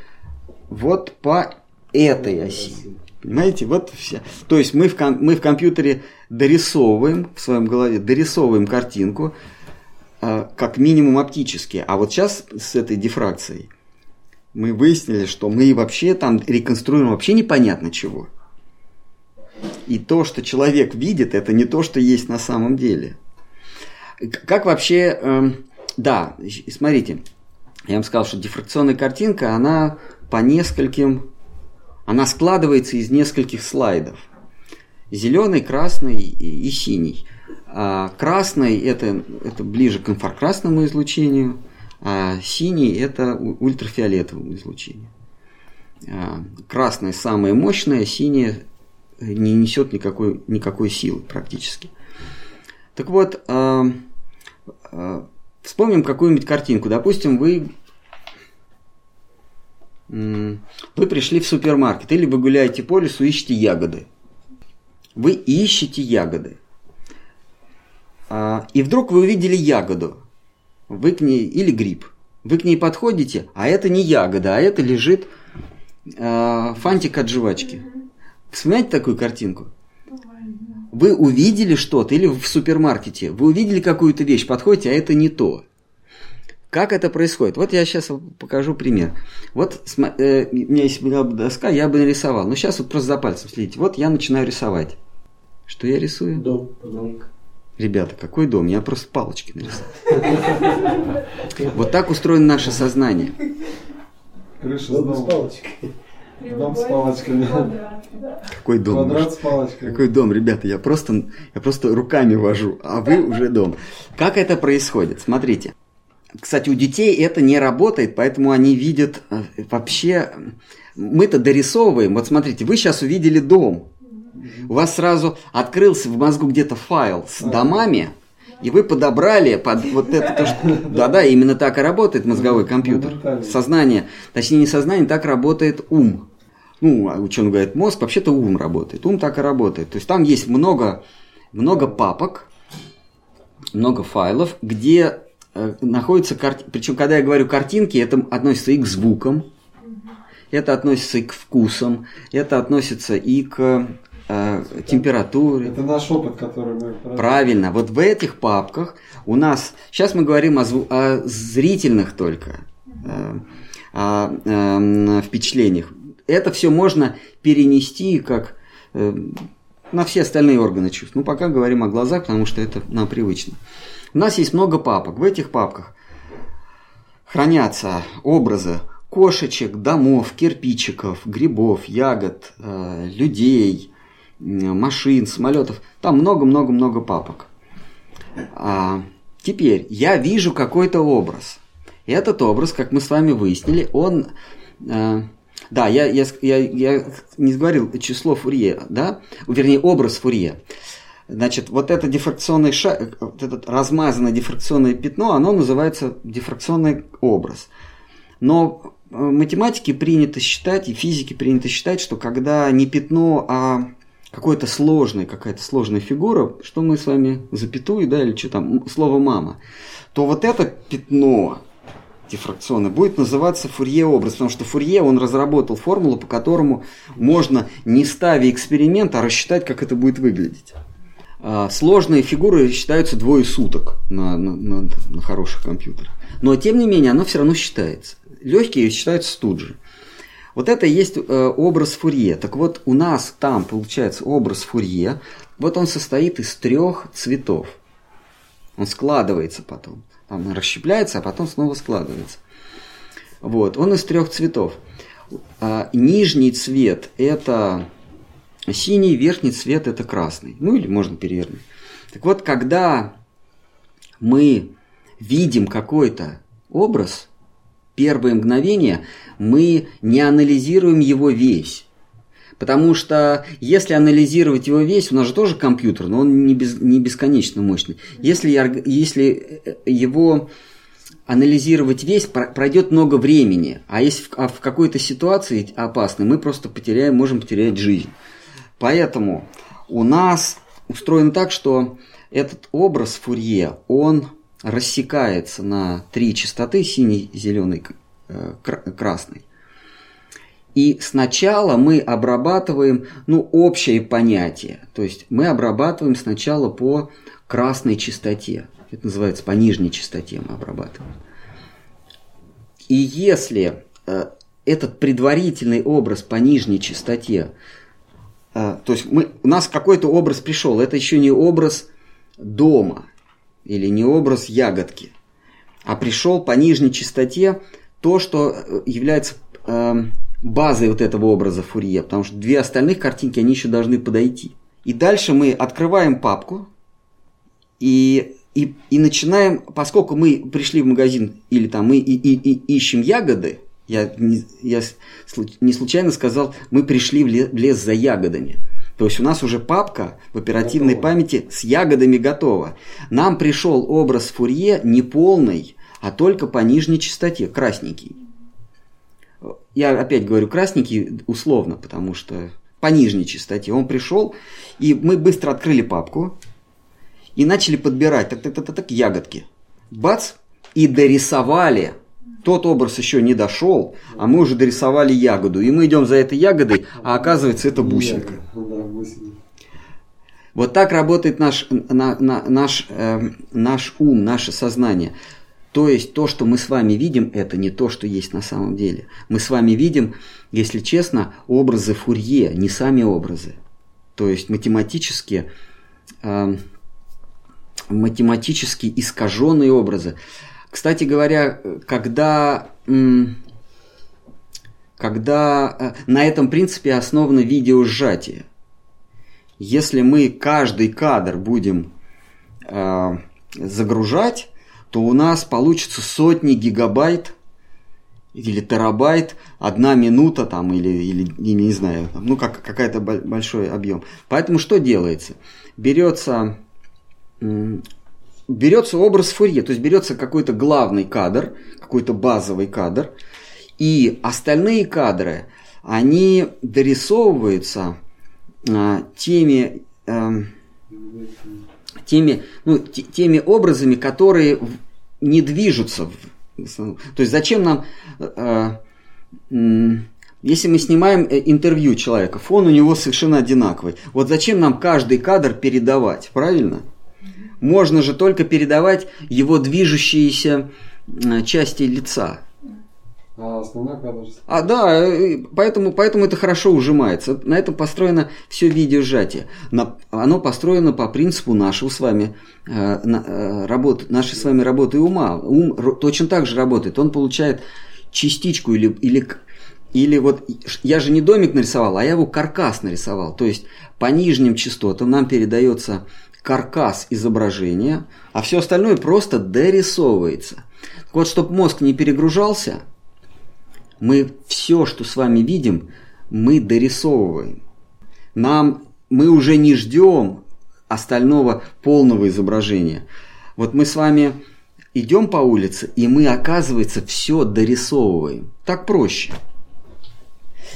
вот по этой оси. Понимаете, вот все. То есть мы в, ком- мы в компьютере дорисовываем в своем голове, дорисовываем картинку, э, как минимум оптически. А вот сейчас с этой дифракцией мы выяснили, что мы вообще там реконструируем вообще непонятно чего. И то, что человек видит, это не то, что есть на самом деле. Как вообще... Э, да, смотрите, я вам сказал, что дифракционная картинка, она по нескольким она складывается из нескольких слайдов. Зеленый, красный и, синий. А красный это, это ближе к инфракрасному излучению, а синий это ультрафиолетовому излучению. А, красное самое мощное, синее не несет никакой, никакой силы практически. Так вот, а, а, вспомним какую-нибудь картинку. Допустим, вы вы пришли в супермаркет или вы гуляете по лесу, ищете ягоды. Вы ищете ягоды. А, и вдруг вы увидели ягоду. Вы к ней, или гриб. Вы к ней подходите, а это не ягода, а это лежит э, фантик от жвачки. Вспоминаете такую картинку? Вы увидели что-то, или в супермаркете, вы увидели какую-то вещь, подходите, а это не то. Как это происходит? Вот я сейчас покажу пример. Вот э, у меня если была бы доска, я бы нарисовал. Но сейчас вот просто за пальцем следите. Вот я начинаю рисовать. Что я рисую? Дом. Дом. Ребята, какой дом? Я просто палочки нарисовал. Вот так устроено наше сознание. Крыша с палочкой. Дом с палочками. Какой дом? Квадрат с палочкой. Какой дом, ребята? Я просто, я просто руками вожу, а вы уже дом. Как это происходит? Смотрите. Кстати, у детей это не работает, поэтому они видят э, вообще... Мы-то дорисовываем. Вот смотрите, вы сейчас увидели дом. У вас сразу открылся в мозгу где-то файл с домами, и вы подобрали под вот это то, что... Да-да, именно так и работает мозговой компьютер. Сознание, точнее не сознание, так работает ум. Ну, а ученый говорит, мозг, вообще-то ум работает. Ум так и работает. То есть там есть много, много папок, много файлов, где находятся карти... Причем, когда я говорю картинки, это относится и к звукам, это относится и к вкусам, это относится и к э, температуре. Это наш опыт, который мы... Правильно. Вот в этих папках у нас... Сейчас мы говорим о, зву... о зрительных только э, о, э, впечатлениях. Это все можно перенести как э, на все остальные органы чувств. Ну, пока говорим о глазах, потому что это нам привычно. У нас есть много папок. В этих папках хранятся образы кошечек, домов, кирпичиков, грибов, ягод, э, людей, машин, самолетов. Там много-много-много папок. А, теперь я вижу какой-то образ. И этот образ, как мы с вами выяснили, он... Э, да, я, я, я, я не говорил число Фурье, да? Вернее, образ Фурье. Значит, вот это дифракционный шаг, вот это размазанное дифракционное пятно, оно называется дифракционный образ. Но э, математике принято считать, и физике принято считать, что когда не пятно, а какой-то сложный, какая-то сложная фигура, что мы с вами запятую, да, или что там, слово мама, то вот это пятно, дифракционный, будет называться Фурье-образ, потому что Фурье, он разработал формулу, по которому можно, не ставя эксперимент, а рассчитать, как это будет выглядеть. А, сложные фигуры считаются двое суток на, на, на, на хороших компьютерах. Но, тем не менее, оно все равно считается. Легкие считаются тут же. Вот это и есть э, образ Фурье. Так вот, у нас там получается образ Фурье. Вот он состоит из трех цветов. Он складывается потом. Там расщепляется, а потом снова складывается. Вот, он из трех цветов. А, нижний цвет это синий, верхний цвет это красный. Ну или можно перевернуть. Так вот, когда мы видим какой-то образ, первое мгновение мы не анализируем его весь. Потому что если анализировать его весь, у нас же тоже компьютер, но он не, без, не бесконечно мощный. Если, если э, его анализировать весь, пройдет много времени. А если в, а в какой-то ситуации опасной, мы просто потеряем, можем потерять жизнь. Поэтому у нас устроено так, что этот образ Фурье, он рассекается на три частоты, синий, зеленый, э, красный. И сначала мы обрабатываем, ну, общее понятие. То есть мы обрабатываем сначала по красной частоте. Это называется по нижней частоте мы обрабатываем. И если э, этот предварительный образ по нижней частоте, то есть мы, у нас какой-то образ пришел, это еще не образ дома, или не образ ягодки, а пришел по нижней частоте то, что э, является э, базой вот этого образа Фурье, потому что две остальных картинки, они еще должны подойти. И дальше мы открываем папку и, и, и начинаем, поскольку мы пришли в магазин или там мы и, и, и ищем ягоды, я не, я не случайно сказал, мы пришли в лес, в лес за ягодами. То есть у нас уже папка в оперативной Готово. памяти с ягодами готова. Нам пришел образ Фурье не полный, а только по нижней частоте, красненький. Я опять говорю красненький условно, потому что по нижней частоте. Он пришел, и мы быстро открыли папку и начали подбирать так, так, так, так, так ягодки. Бац! И дорисовали тот образ еще не дошел, а мы уже дорисовали ягоду. И мы идем за этой ягодой, а оказывается это бусинка. Вот так работает наш, на, на, наш, э, наш ум, наше сознание. То есть то, что мы с вами видим, это не то, что есть на самом деле. Мы с вами видим, если честно, образы Фурье, не сами образы. То есть математически, э, математически искаженные образы. Кстати говоря, когда, когда э, на этом принципе основано видеосжатие. Если мы каждый кадр будем э, загружать, то у нас получится сотни гигабайт или терабайт, одна минута там, или, или не знаю, там, ну как какая-то большой объем. Поэтому что делается? Берется берется образ Фурье, то есть берется какой-то главный кадр, какой-то базовый кадр, и остальные кадры, они дорисовываются а, теми, а, теми, ну, теми образами, которые не движутся. То есть зачем нам, а, если мы снимаем э, интервью человека, фон у него совершенно одинаковый. Вот зачем нам каждый кадр передавать, правильно? Можно же только передавать его движущиеся э, части лица. А основной кадр? А, да, э, поэтому, поэтому это хорошо ужимается. На этом построено все видеосжатие. На, оно построено по принципу нашего с вами э, на, э, работы, нашей с вами работы ума. Ум точно так же работает. Он получает частичку или, или, или вот я же не домик нарисовал, а я его каркас нарисовал. То есть по нижним частотам нам передается каркас изображения, а все остальное просто дорисовывается. Так вот, чтобы мозг не перегружался, мы все, что с вами видим, мы дорисовываем. Нам мы уже не ждем остального полного изображения. Вот мы с вами идем по улице, и мы, оказывается, все дорисовываем. Так проще.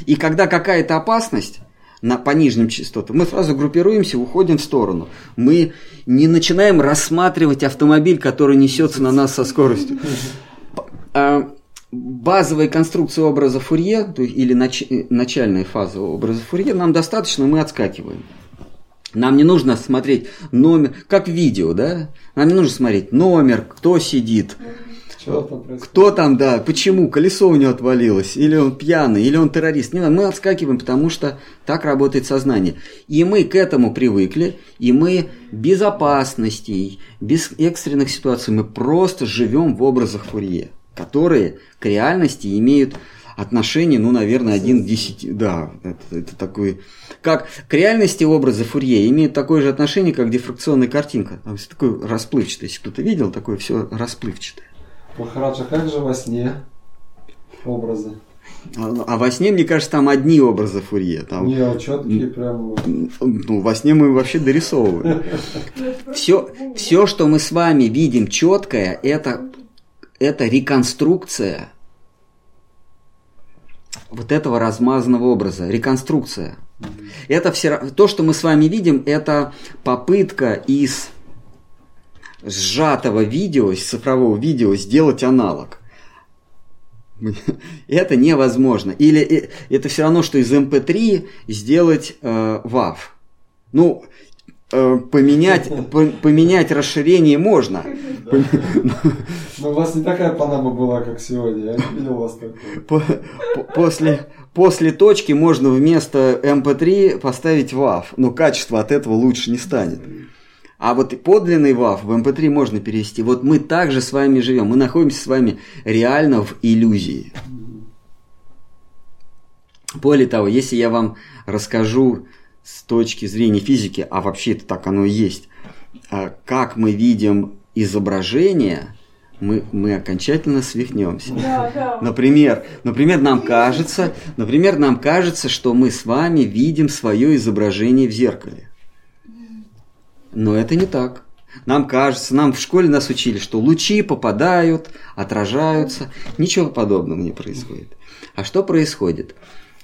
И когда какая-то опасность, на, по нижним частотам, мы сразу группируемся, уходим в сторону. Мы не начинаем рассматривать автомобиль, который несется на нас со скоростью. а, базовой конструкции образа Фурье, то есть, или нач, начальной фазы образа Фурье, нам достаточно, мы отскакиваем. Нам не нужно смотреть номер, как видео, да? Нам не нужно смотреть номер, кто сидит, Что там происходит? кто там, да, почему, колесо у него отвалилось, или он пьяный, или он террорист. Не, мы отскакиваем, потому что так работает сознание. И мы к этому привыкли, и мы без опасностей, без экстренных ситуаций, мы просто живем в образах Фурье, которые к реальности имеют отношение, ну, наверное, один к десяти. Да, это, это такой... Как к реальности образы Фурье имеют такое же отношение, как дифракционная картинка. Там всё такое расплывчатое. Если кто-то видел, такое все расплывчатое. Махараджа, как же во сне образы? А, а во сне, мне кажется, там одни образы Фурье. Там, Не, четкие прям. ну, во сне мы вообще дорисовываем. Все, все, что мы с вами видим четкое, это, это реконструкция вот этого размазанного образа. Реконструкция. Это все, то, что мы с вами видим, это попытка из сжатого видео, цифрового видео сделать аналог. Это невозможно. Или э, это все равно, что из MP3 сделать э, WAV. Ну, э, поменять, по- поменять расширение можно. Ну, у вас не такая панама была, как сегодня. Я не видел вас такой. По- по- После, после точки можно вместо MP3 поставить WAV, но качество от этого лучше не станет. А вот и подлинный WAV в MP3 можно перевести. Вот мы также с вами живем. Мы находимся с вами реально в иллюзии. Более того, если я вам расскажу с точки зрения физики, а вообще это так оно и есть, а, как мы видим изображение, мы, мы окончательно свихнемся. Да, да. Например, например, нам кажется, например, нам кажется, что мы с вами видим свое изображение в зеркале. Но это не так. Нам кажется, нам в школе нас учили, что лучи попадают, отражаются. Ничего подобного не происходит. А что происходит?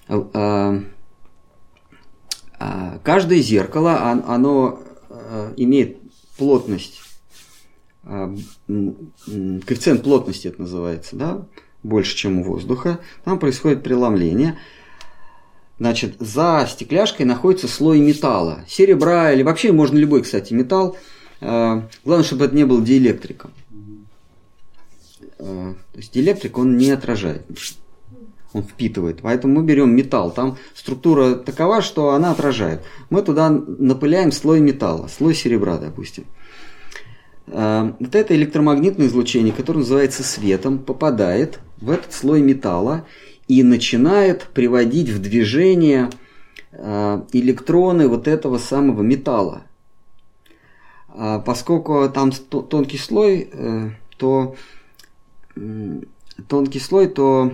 А, а, а, Каждое зеркало, он- оно имеет плотность, коэффициент плотности это называется, да, больше, чем у воздуха. Там происходит преломление. Значит, за стекляшкой находится слой металла, серебра или вообще можно любой, кстати, металл. А, Главное, чтобы это не был диэлектриком. А, То есть диэлектрик, он не отражает. Он впитывает. Поэтому мы берем металл. Там структура такова, что она отражает. Мы туда напыляем слой металла, слой серебра, допустим. А, Вот это электромагнитное излучение, которое называется светом, попадает в этот слой металла и начинает приводить в движение а, электроны вот этого самого металла. А Поскольку там ст- тонкий слой, э, то тонкий слой, то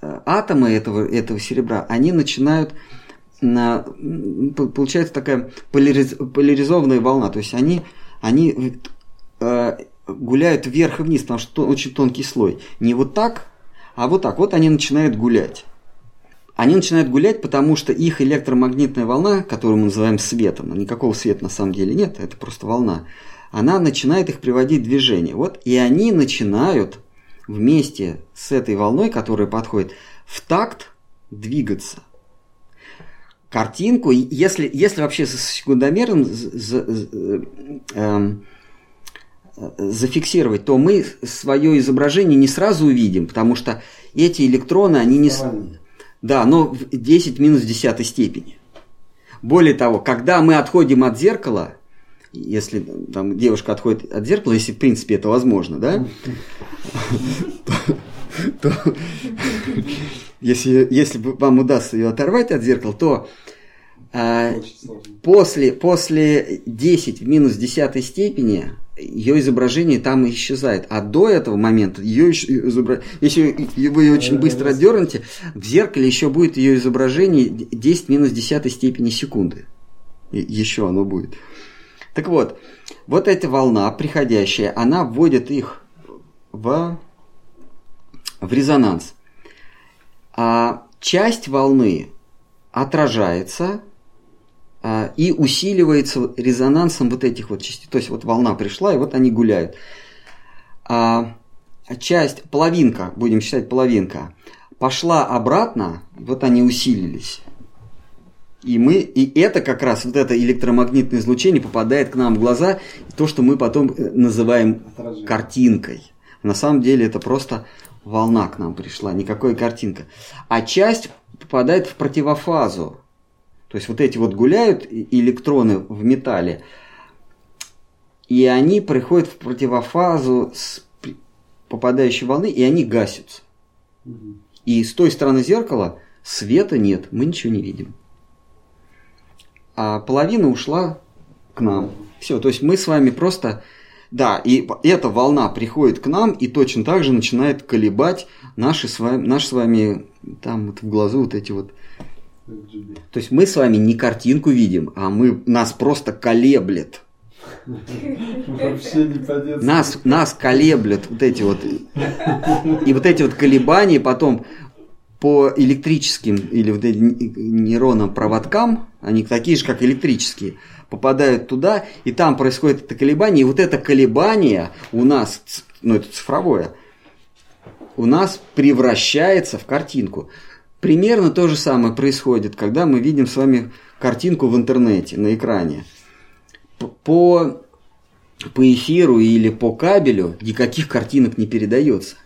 э, атомы этого, этого серебра, они начинают на, получается такая полириз- поляризованная волна, то есть они, они э, гуляют вверх и вниз, потому что то- очень тонкий слой. Не вот так, а вот так. Вот они начинают гулять. Они начинают гулять, потому что их электромагнитная волна, которую мы называем светом, а никакого света на самом деле нет, это просто волна, она начинает их приводить в движение. Вот, и они начинают вместе с этой волной, которая подходит, в такт двигаться. Картинку, если, если вообще с секундомером з- з- з- эм, зафиксировать, то мы свое изображение не сразу увидим, потому что эти электроны, они не... Да, но в 10 минус 10 степени. Более того, когда мы отходим от зеркала, если там девушка отходит от зеркала, если в принципе это возможно, да, то, если, если вам удастся ее оторвать от зеркала, то а, после, после 10 в минус 10 степени ее изображение там исчезает. А до этого момента ее изображение, если вы ее очень быстро отдернете, в зеркале еще будет ее изображение 10 в минус 10 степени секунды. И еще оно будет. Так вот, вот эта волна приходящая, она вводит их в, в резонанс. А часть волны отражается и усиливается резонансом вот этих вот частей. То есть вот волна пришла, и вот они гуляют. А часть, половинка, будем считать половинка, пошла обратно, вот они усилились. И мы, и это как раз, вот это электромагнитное излучение попадает к нам в глаза, то, что мы потом э, называем Отражение. картинкой. На самом деле это просто волна к нам пришла, никакой картинка. А часть попадает в противофазу. То есть вот эти вот гуляют электроны в металле, и они приходят в противофазу с попадающей волны, и они гасятся. И с той стороны зеркала света нет, мы ничего не видим. А половина ушла к нам. Все, то есть мы с вами просто... Да, и эта волна приходит к нам и точно так же начинает колебать наши с вами, наш с вами там вот в глазу вот эти вот... RGB. То есть мы с вами не картинку видим, а мы, нас просто колеблет. Вообще не по-детски. Нас, нас колеблет вот эти вот... И вот эти вот колебания потом по электрическим или вот этим нейронным проводкам, они такие же, как электрические, попадают туда, и там происходит это колебание, и вот это колебание у нас, ну это цифровое, у нас превращается в картинку. Примерно то же самое происходит, когда мы видим с вами картинку в интернете, на экране. По, по эфиру или по кабелю никаких картинок не передается.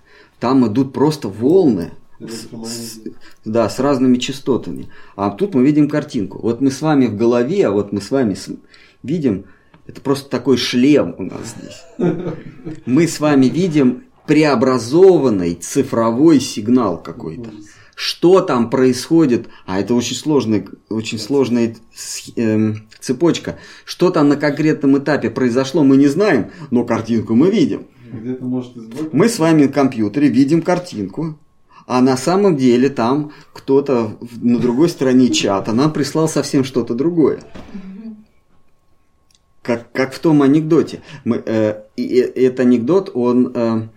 Там идут просто волны, с- с- да, с разными частотами. А тут мы видим картинку. Вот мы с вами в голове, а вот мы с вами с- видим, это просто такой шлем у нас здесь. Мы с вами видим преобразованный цифровой сигнал какой-то. Что там происходит, а это очень сложная, очень сложная эм, цепочка. Что там на конкретном этапе произошло, мы не знаем, но картинку мы видим. Мы с вами на компьютере видим картинку, а на самом деле там кто-то в- на другой стороне чата нам прислал совсем что-то другое. Как, как в том анекдоте. Мы, э, и, и этот анекдот, он, э,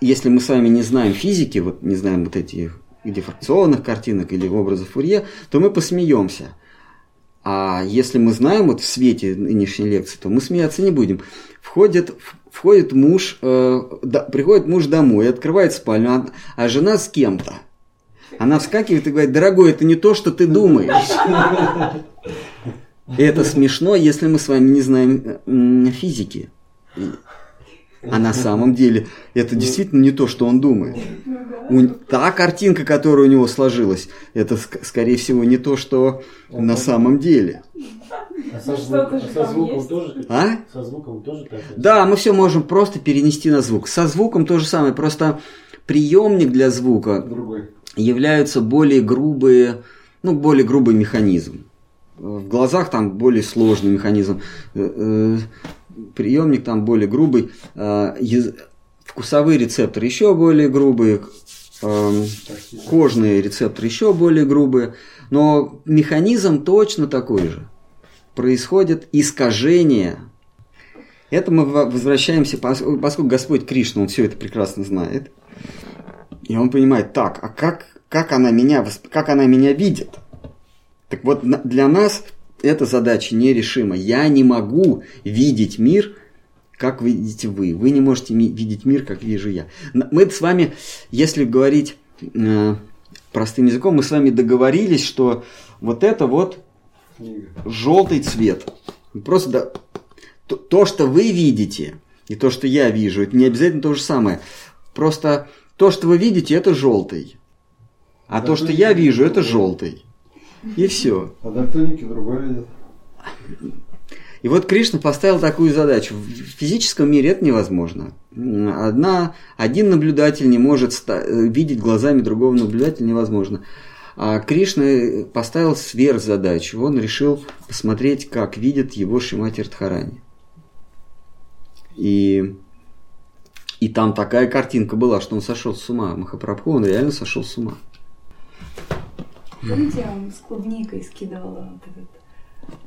если мы с вами не знаем физики, вот не знаем вот этих дифракционных картинок или образов Фурье, то мы посмеемся. А если мы знаем вот в свете нынешней лекции, то мы смеяться не будем. Входит, входит муж, э, да- приходит муж домой, открывает спальню, а, а жена с кем-то. Она вскакивает и говорит, дорогой, это не то, что ты думаешь. Это смешно, если мы с вами не знаем э, физики. А на самом деле это действительно не то, что он думает. У- та картинка, которая у него сложилась, это, ск- скорее всего, не то, что на самом деле. А со, звук- же со звуком есть. тоже? А? Со звуком тоже так? Да, мы все можем просто перенести на звук. Со звуком то же самое, просто приемник для звука Другой. являются более грубые, ну, более грубый механизм. В глазах там более сложный механизм. Приемник там более грубый. Э, Вкусовые рецепторы еще более грубые. эм. Кожные рецепторы еще более грубые. Но механизм точно такой же. Происходит искажение. Это мы во- возвращаемся, пос- поскольку Господь Кришна, он все это прекрасно знает. И он понимает, так, а как, как, она, меня, как она меня видит? Так вот, для нас эта задача нерешима. Я не могу видеть мир, как видите вы. Вы не можете ми- видеть мир, как вижу я. Мы с вами, если говорить э, простым языком, мы с вами договорились, что вот это вот желтый цвет. Просто да, то, то, что вы видите, и то, что я вижу, это не обязательно то же самое. Просто то, что вы видите, это желтый. А то, что я вижу, это желтый. И все. А дальтоники другой видят. И вот Кришна поставил такую задачу. В физическом мире это невозможно. Одна, один наблюдатель не может ста- э, видеть глазами другого наблюдателя невозможно. А Кришна поставил сверхзадачу. Он решил посмотреть, как видит его Шимати Радхарани. И, и там такая картинка была, что он сошел с ума. Махапрабху, он реально сошел с ума. Помните, я вам с клубникой скидывала вот этот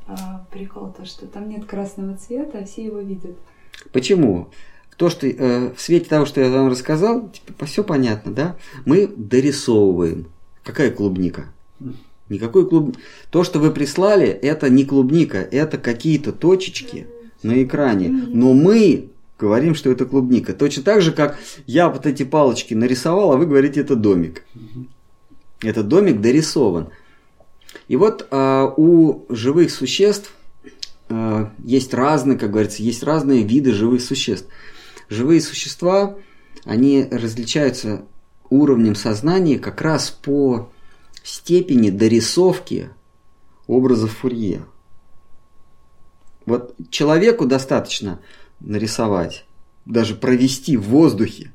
а, прикол, то, что там нет красного цвета, а все его видят. Почему? То, что э, в свете того, что я вам рассказал, типа, все понятно, да? Мы дорисовываем. Какая клубника? Никакой клуб... То, что вы прислали, это не клубника, это какие-то точечки на экране. Но мы говорим, что это клубника. Точно так же, как я вот эти палочки нарисовал, а вы говорите, это домик. Этот домик дорисован. И вот а, у живых существ а, есть разные, как говорится, есть разные виды живых существ. Живые существа, они различаются уровнем сознания как раз по степени дорисовки образов Фурье. Вот человеку достаточно нарисовать, даже провести в воздухе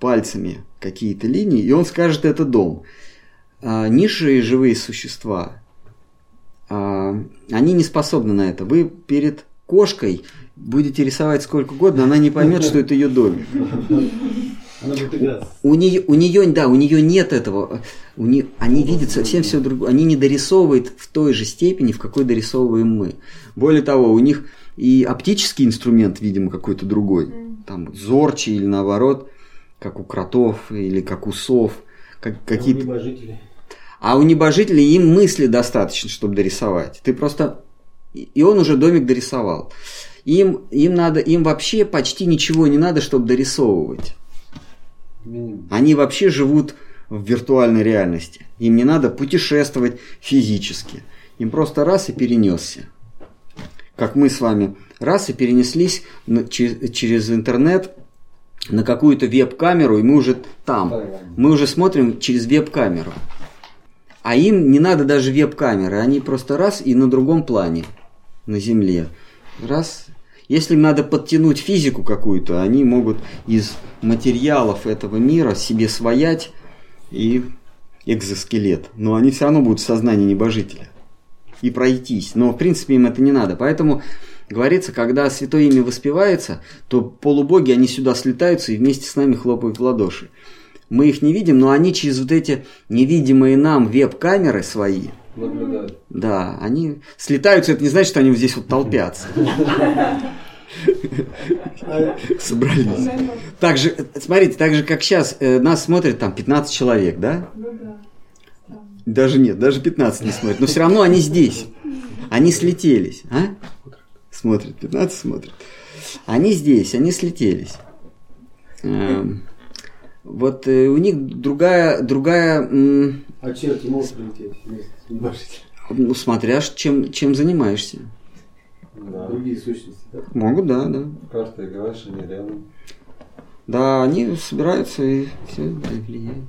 пальцами какие-то линии, и он скажет, это дом. А, низшие живые существа, а, они не способны на это. Вы перед кошкой будете рисовать сколько угодно, она не поймет, что это ее домик. У нее, у нее, да, у нее нет этого. У нее, они видят совсем все другое. Они не дорисовывают в той же степени, в какой дорисовываем мы. Более того, у них и оптический инструмент, видимо, какой-то другой. Там зорче или наоборот, как у кротов или как у сов. Как, какие-то... А у небожителей им мысли достаточно, чтобы дорисовать. Ты просто... И он уже домик дорисовал. Им, им, надо, им вообще почти ничего не надо, чтобы дорисовывать. Они вообще живут в виртуальной реальности. Им не надо путешествовать физически. Им просто раз и перенесся. Как мы с вами раз и перенеслись через интернет на какую-то веб-камеру, и мы уже там. Мы уже смотрим через веб-камеру. А им не надо даже веб-камеры, они просто раз и на другом плане, на Земле. Раз. Если им надо подтянуть физику какую-то, они могут из материалов этого мира себе своять и экзоскелет. Но они все равно будут в сознании небожителя. И пройтись. Но в принципе им это не надо. Поэтому говорится, когда святое имя воспевается, то полубоги, они сюда слетаются и вместе с нами хлопают в ладоши. Мы их не видим, но они через вот эти невидимые нам веб-камеры свои, Наблюдают. да, они слетаются, это не значит, что они вот здесь вот толпятся. Собрались. Так же, смотрите, так же, как сейчас, э, нас смотрит там 15 человек, да? Ну да. Даже нет, даже 15 не смотрят. Но все равно они здесь. Они слетелись. А? Смотрят, 15 смотрят. Они здесь, они слетелись. Эм, Вот э, у них другая, другая, м, А черти могут прилететь ну, смотря чем, чем занимаешься. Да. Другие сущности, да? Могут, да, да. Карта играешь, они рядом. Да, они собираются и все влияет.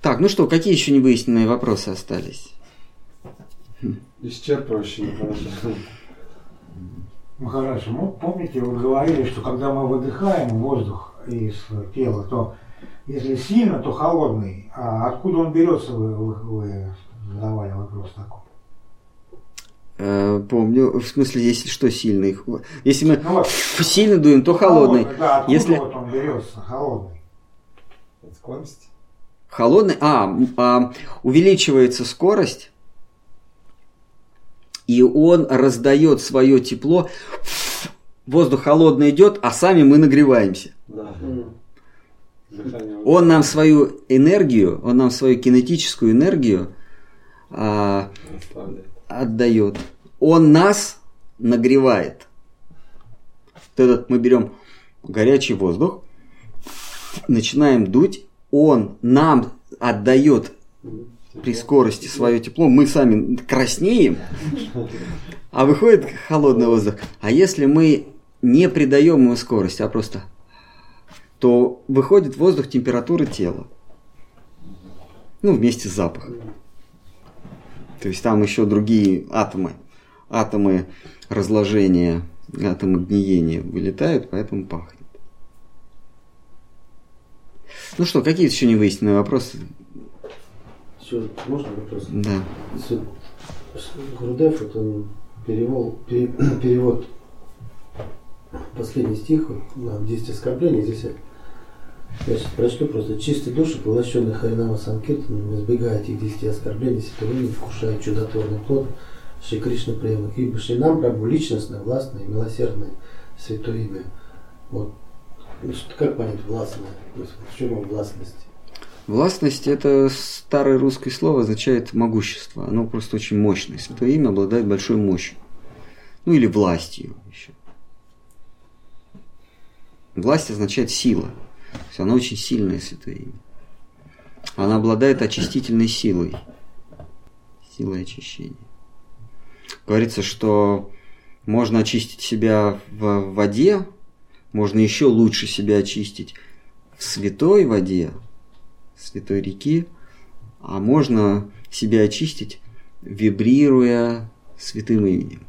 Так, ну что, какие еще невыясненные вопросы остались? Исчерпывающе хорошо. Махарадж, ну, помните, вы говорили, что когда мы выдыхаем воздух из тела, то если сильно, то холодный. А откуда он берется, вы, вы, вы задавали вопрос такой. Э, помню, в смысле, если что сильно их. Если мы Ну вот, сильно дуем, то холодный. Да, откуда Если вот он берется, холодный? От скорости. холодный, а, а, увеличивается скорость, и он раздает свое тепло. Воздух холодный идет, а сами мы нагреваемся. Да. Он нам свою энергию, он нам свою кинетическую энергию а, отдает. Он нас нагревает. Вот этот мы берем горячий воздух, начинаем дуть, он нам отдает при скорости свое тепло, мы сами краснеем, а выходит холодный воздух. А если мы не придаем ему скорость, а просто, то выходит воздух температуры тела. Ну, вместе с запахом. То есть там еще другие атомы, атомы разложения, атомы гниения вылетают, поэтому пахнет. Ну что, какие еще невыясненные вопросы? Еще можно вопрос? Да. Гурдев, вот он перевел, пере- перевод последний стих на 10 оскорблений. Здесь я, сейчас прочту просто. Чистые души, поглощенные Харинама Санкиртаном, избегая этих 10 оскорблений, святого вкушают чудотворный плод Шри Кришна Према. Ибо Шри нам Прабу личностное, властное, милосердное святое имя. Вот. Ну, что- Как понять властное? В чем его властность? Властность – это старое русское слово, означает могущество. Оно просто очень мощное. Святое имя обладает большой мощью. Ну или властью еще. Власть означает сила. Она очень сильное святое имя. Она обладает очистительной силой. Силой очищения. Говорится, что можно очистить себя в воде, можно еще лучше себя очистить в святой воде, в святой реке, а можно себя очистить, вибрируя святым именем.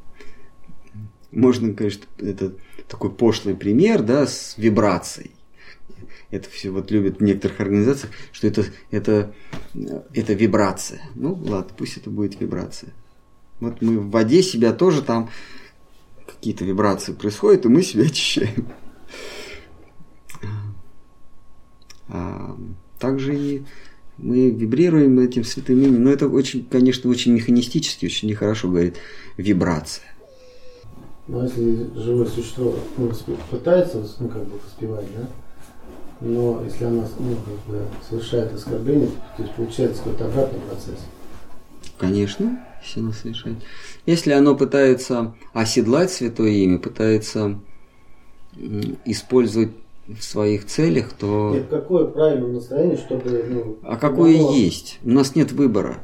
Можно, конечно, это такой пошлый пример, да, с вибрацией. Это все вот любят в некоторых организациях, что это, это, это вибрация. Ну, ладно, пусть это будет вибрация. Вот мы в воде себя тоже там какие-то вибрации происходят, и мы себя очищаем. А, также и мы вибрируем этим святым именем, но это очень, конечно, очень механистически, очень нехорошо говорит вибрация. Ну, а если живое существо ну, пытается, ну, как бы воспевать, да, но если она ну, как бы совершает оскорбление, то есть получается какой-то обратный процесс. Конечно, если совершает. Если оно пытается оседлать святое имя, пытается использовать в своих целях, то... Нет, какое правильное настроение, чтобы... Ну, а какое помогло... есть? У нас нет выбора.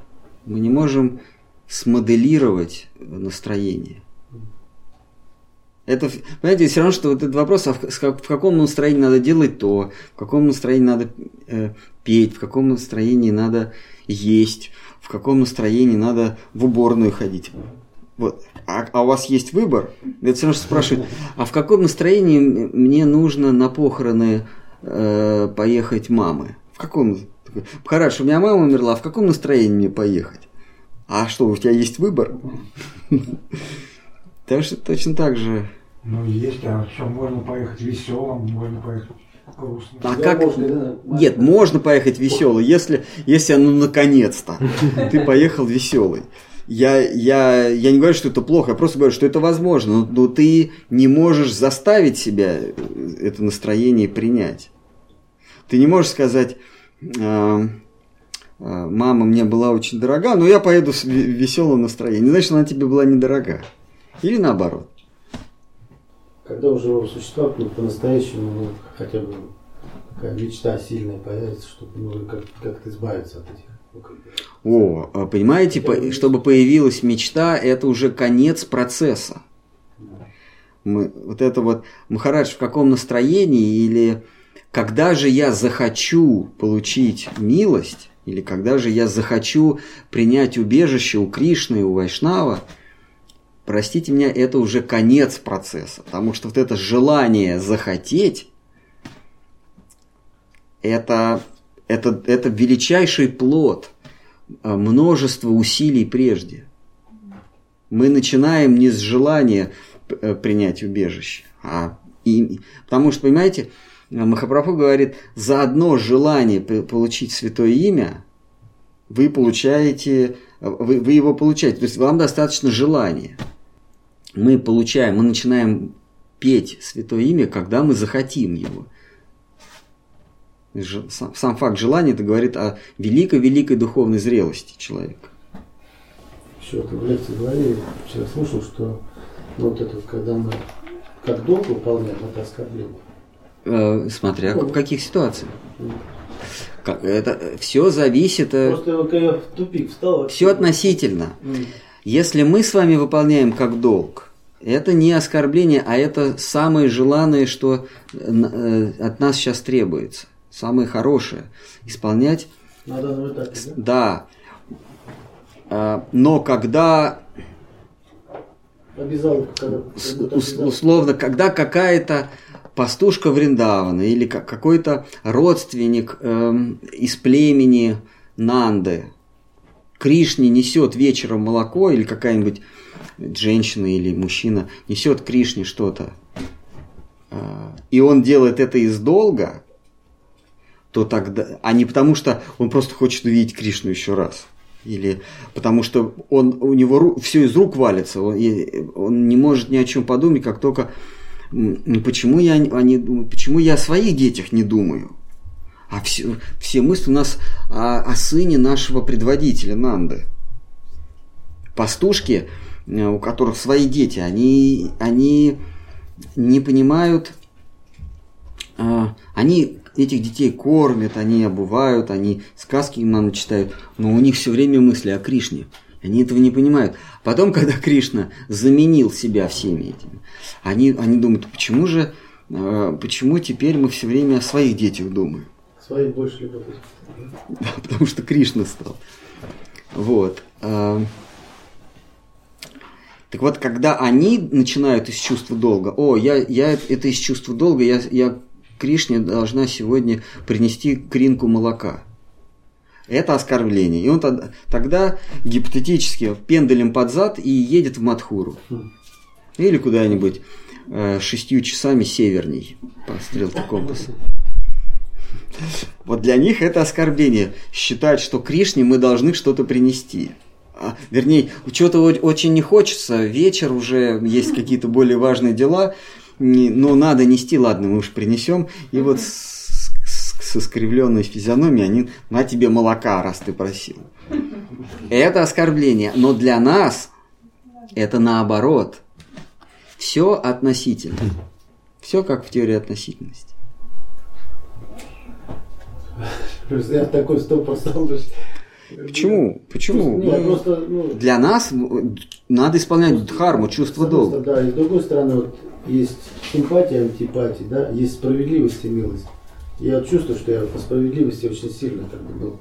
Мы не можем смоделировать настроение. Это, понимаете, все равно, что вот этот вопрос, а в, в каком настроении надо делать то, в каком настроении надо э, петь, в каком настроении надо есть, в каком настроении надо в уборную ходить. Вот. А, а у вас есть выбор? Это все равно, что спрашивают, а в каком настроении мне нужно на похороны э, поехать мамы? В каком? Хорошо, у меня мама умерла, а в каком настроении мне поехать? А что, у тебя есть выбор? Так что точно так же ну, есть, а что, можно поехать веселым, можно поехать грустным. А как? Можно, да? Нет, можно поехать веселый, если, если ну наконец-то ты поехал веселый. Я, я, я не говорю, что это плохо, я просто говорю, что это возможно, но, но ты не можешь заставить себя это настроение принять. Ты не можешь сказать, э, мама мне была очень дорога, но я поеду в веселом настроении. Значит, она тебе была недорога. Или наоборот когда у живого существа ну, по-настоящему ну, хотя бы такая мечта сильная появится, чтобы ну, как- как-то избавиться от этих. О, а понимаете, по- чтобы появилась мечта, это уже конец процесса. Мы, вот это вот, Махарадж в каком настроении или когда же я захочу получить милость, или когда же я захочу принять убежище у Кришны и у Вайшнава, простите меня, это уже конец процесса, потому что вот это желание захотеть, это, это, это величайший плод э, множества усилий прежде. Мы начинаем не с желания э, принять убежище, а и, потому что, понимаете, Махапрабху говорит, за одно желание получить святое имя, вы получаете, вы, вы его получаете, то есть вам достаточно желания мы получаем, мы начинаем петь Святое Имя, когда мы захотим его. Сам факт желания это говорит о великой-великой духовной зрелости человека. Еще ты в лекции говорили, вчера слушал, что вот это, когда мы как долг выполняем, это оскорбление. Э, смотря ну, в каких ситуациях. Как, это все зависит. Э, Просто я в тупик встал. Все относительно. Mm. Если мы с вами выполняем как долг, это не оскорбление, а это самое желанное, что э, от нас сейчас требуется. Самое хорошее. Исполнять. Надо на этапе, да? Да. А, но когда Обязал, когда, условно, когда какая-то пастушка Вриндавана или какой-то родственник эм, из племени Нанды Кришне несет вечером молоко или какая-нибудь женщина или мужчина несет Кришне что-то, а, и он делает это из долга, то тогда, а не потому что он просто хочет увидеть Кришну еще раз. Или потому что он, у него все из рук валится, он, он не может ни о чем подумать, как только почему я, они, почему я о своих детях не думаю. А все, все мысли у нас о, о сыне нашего предводителя Нанды. Пастушки, э, у которых свои дети, они, они не понимают, а, они этих детей кормят, они обувают, они сказки им нам читают, но у них все время мысли о Кришне. Они этого не понимают. Потом, когда Кришна заменил себя всеми этими, они, они думают, почему же, э, почему теперь мы все время о своих детях думаем? Свои больше любопытства. Да, потому что Кришна стал. Вот. А, Так вот, когда они начинают из чувства долга, о, я, я это из чувства долга, я, я Кришне должна сегодня принести кринку молока. Это оскорбление. И он тогда, тогда гипотетически пендалем под зад и едет в Мадхуру. Или куда-нибудь э, шестью часами северней по стрелке компаса. Вот для них это оскорбление. Считать, что Кришне мы должны что-то принести. А, вернее, чего-то очень не хочется, вечер уже, есть какие-то более важные дела, но надо нести, ладно, мы уж принесем. И вот с, с- с искривленной физиономией они, на тебе молока, раз ты просил. Это оскорбление. Но для нас это наоборот. Все относительно. Все как в теории относительности. Я такой стопор стал. то есть- Почему? Почему? Не, Мы- просто, ну, Для нас надо исполнять дхарму, чувство долга. Да, и с другой стороны, вот есть симпатия, антипатия, да, есть справедливость и милость. Я чувствую, что я по справедливости очень сильно как бы был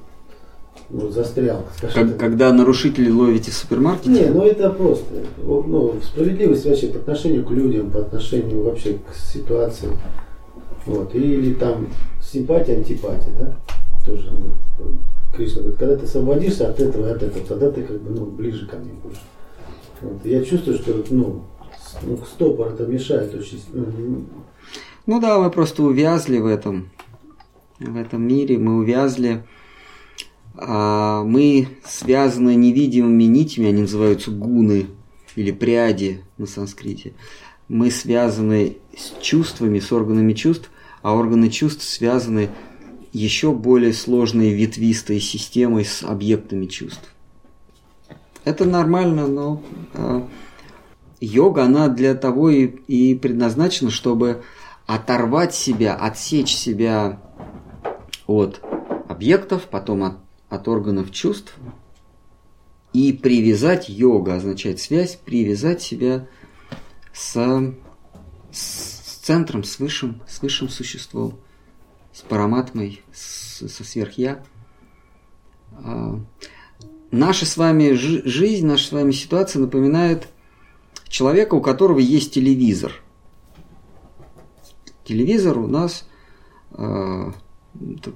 ну, застрял, Как- так. когда нарушителей ловите в супермаркете, Не, ну это просто. Ну, справедливость вообще по отношению к людям, по отношению вообще к ситуации. Вот. Или там симпатия, антипатия, да? Тоже Кришна говорит, когда ты освободишься от этого и от этого, тогда ты как бы ну, ближе ко мне будешь. Вот. Я чувствую, что ну, ну, стопор это мешает очень. ну, Ну да, мы просто увязли в этом, в этом мире, мы увязли, а, мы связаны невидимыми нитями, они называются гуны или пряди на санскрите. Мы связаны с чувствами, с органами чувств, а органы чувств связаны еще более сложной ветвистой системой с объектами чувств. Это нормально, но а, йога, она для того и, и предназначена, чтобы оторвать себя, отсечь себя от объектов, потом от, от органов чувств и привязать йога, означает связь, привязать себя с, с центром, с высшим, с высшим существом, с параматмой, с- со сверхя. А, Наша с вами жи- жизнь, наша с вами ситуация напоминает человека, у которого есть телевизор. Телевизор у нас, э,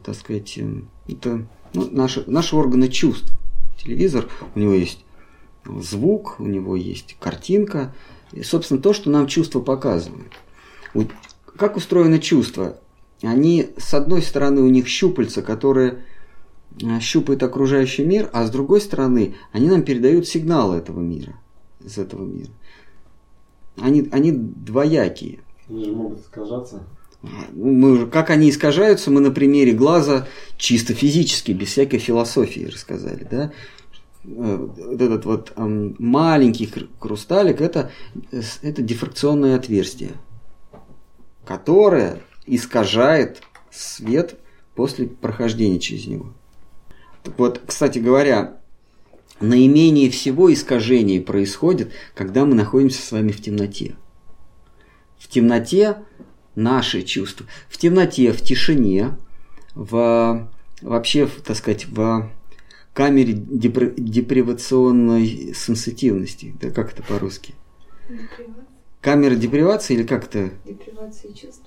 так, сказать, э, это ну, наши, наши органы чувств. Телевизор, у него есть звук, у него есть картинка, и, собственно, то, что нам чувства показывают. Вот Как устроено чувство? Они, с одной стороны, у них щупальца, которые э, щупают окружающий мир, а с другой стороны, они нам передают сигналы этого мира, из этого мира. Они, они двоякие. Они же могут искажаться. Мы уже, как они искажаются, мы на примере глаза чисто физически, без всякой философии рассказали. Да? Э, Вот этот вот эм, маленький хр- хрусталик это, э, это дифракционное отверстие, которое искажает свет после прохождения через него. Так вот, кстати говоря, наименее всего искажений происходит, когда мы находимся с вами в темноте. В темноте наши чувства. В темноте, в тишине, в вообще, так сказать, в камере депри- депривационной сенситивности. Да как это по-русски? Депривация, Камера депривации или как это? депривация чувств.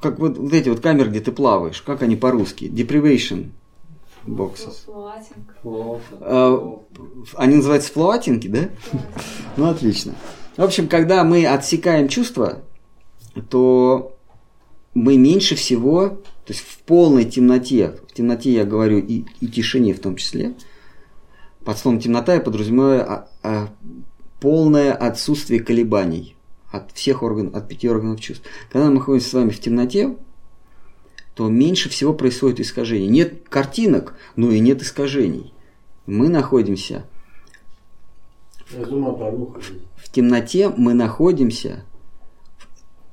Как вот, вот эти вот камеры, где ты плаваешь, как они по-русски? Deprivation boxes. А, Они называются флуатинги, да? Ну, отлично. В общем, когда мы отсекаем чувства, то мы меньше всего, то есть в полной темноте, в темноте я говорю и, и тишине в том числе, под словом темнота я подразумеваю а, а, полное отсутствие колебаний от всех органов, от пяти органов чувств. Когда мы находимся с вами в темноте, то меньше всего происходит искажений. Нет картинок, но и нет искажений. Мы находимся порнуха. в темноте мы находимся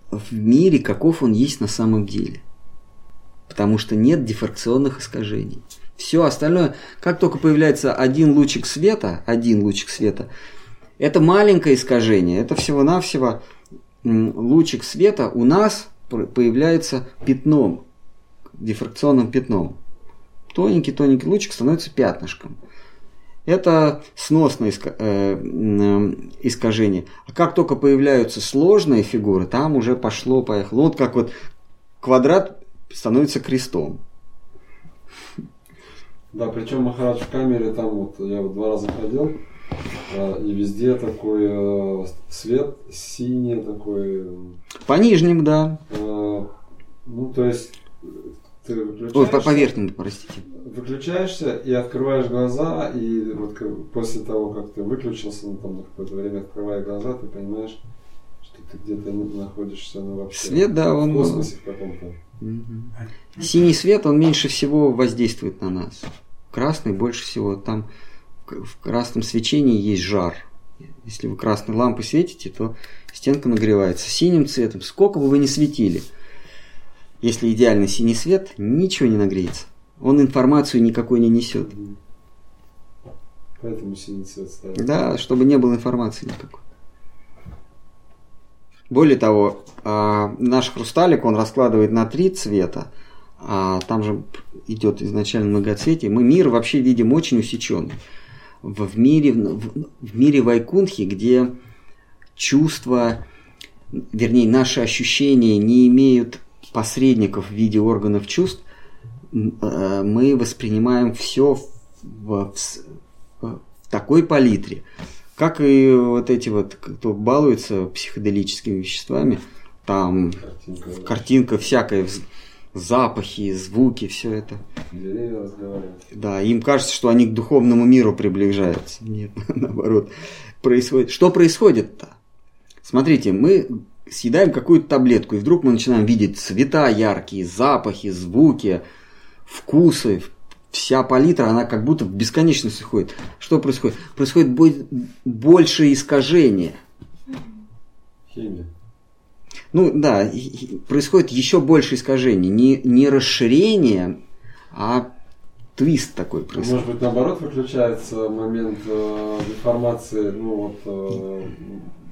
в мире, каков он есть на самом деле. Потому что нет дифракционных искажений. Все остальное, как только появляется один лучик света, один лучик света, это маленькое искажение, это всего-навсего лучик света у нас появляется пятном, дифракционным пятном. Тоненький-тоненький лучик становится пятнышком. Это сносное э, искажение. А как только появляются сложные фигуры, там уже пошло-поехало. Вот как вот квадрат становится крестом. Да, причем Махарадж в камере, там вот я вот два раза ходил, и везде такой э, свет синий такой. По нижним, да. э, ну, то есть ты Ой, по, выключаешься, по верхним, простите. выключаешься и открываешь глаза, и вот после того, как ты выключился, ну, там на какое-то время открывая глаза, ты понимаешь, что ты где-то находишься, ну, вообще Свет, да, в он... космосе в каком-то. Мгм. Синий свет, он меньше всего воздействует на нас. Красный больше всего. Там в красном свечении есть жар. Если вы красной лампой светите, то стенка нагревается. Синим цветом, сколько бы вы ни светили, если идеальный синий свет, ничего не нагреется. Он информацию никакой не несет. Поэтому синий цвет ставят. Да, чтобы не было информации никакой. Более того, а, наш хрусталик, он раскладывает на три цвета, а там же идет изначально многоцветие. Мы мир вообще видим очень усеченный. В, в мире, в, в мире Вайкунхи, где чувства, вернее, наши ощущения не имеют посредников в виде органов чувств, э, мы воспринимаем все в, в в такой палитре, как и вот эти вот, кто балуется психоделическими веществами, там Картинка. картинка всякая, запахи, звуки, все это. Деревья разговаривают. Да, им кажется, что они к духовному миру приближаются. Нет, наоборот. Происходит. Что происходит-то? Смотрите, мы съедаем какую-то таблетку, и вдруг мы начинаем видеть цвета яркие, запахи, звуки, вкусы. Вся палитра, она как будто в бесконечность уходит. Что происходит? Происходит бо- больше искажения. Химия. Ну да, происходит еще больше искажений. Не, не расширение, а твист такой происходит. Может быть, наоборот, выключается момент э, деформации, ну вот, э,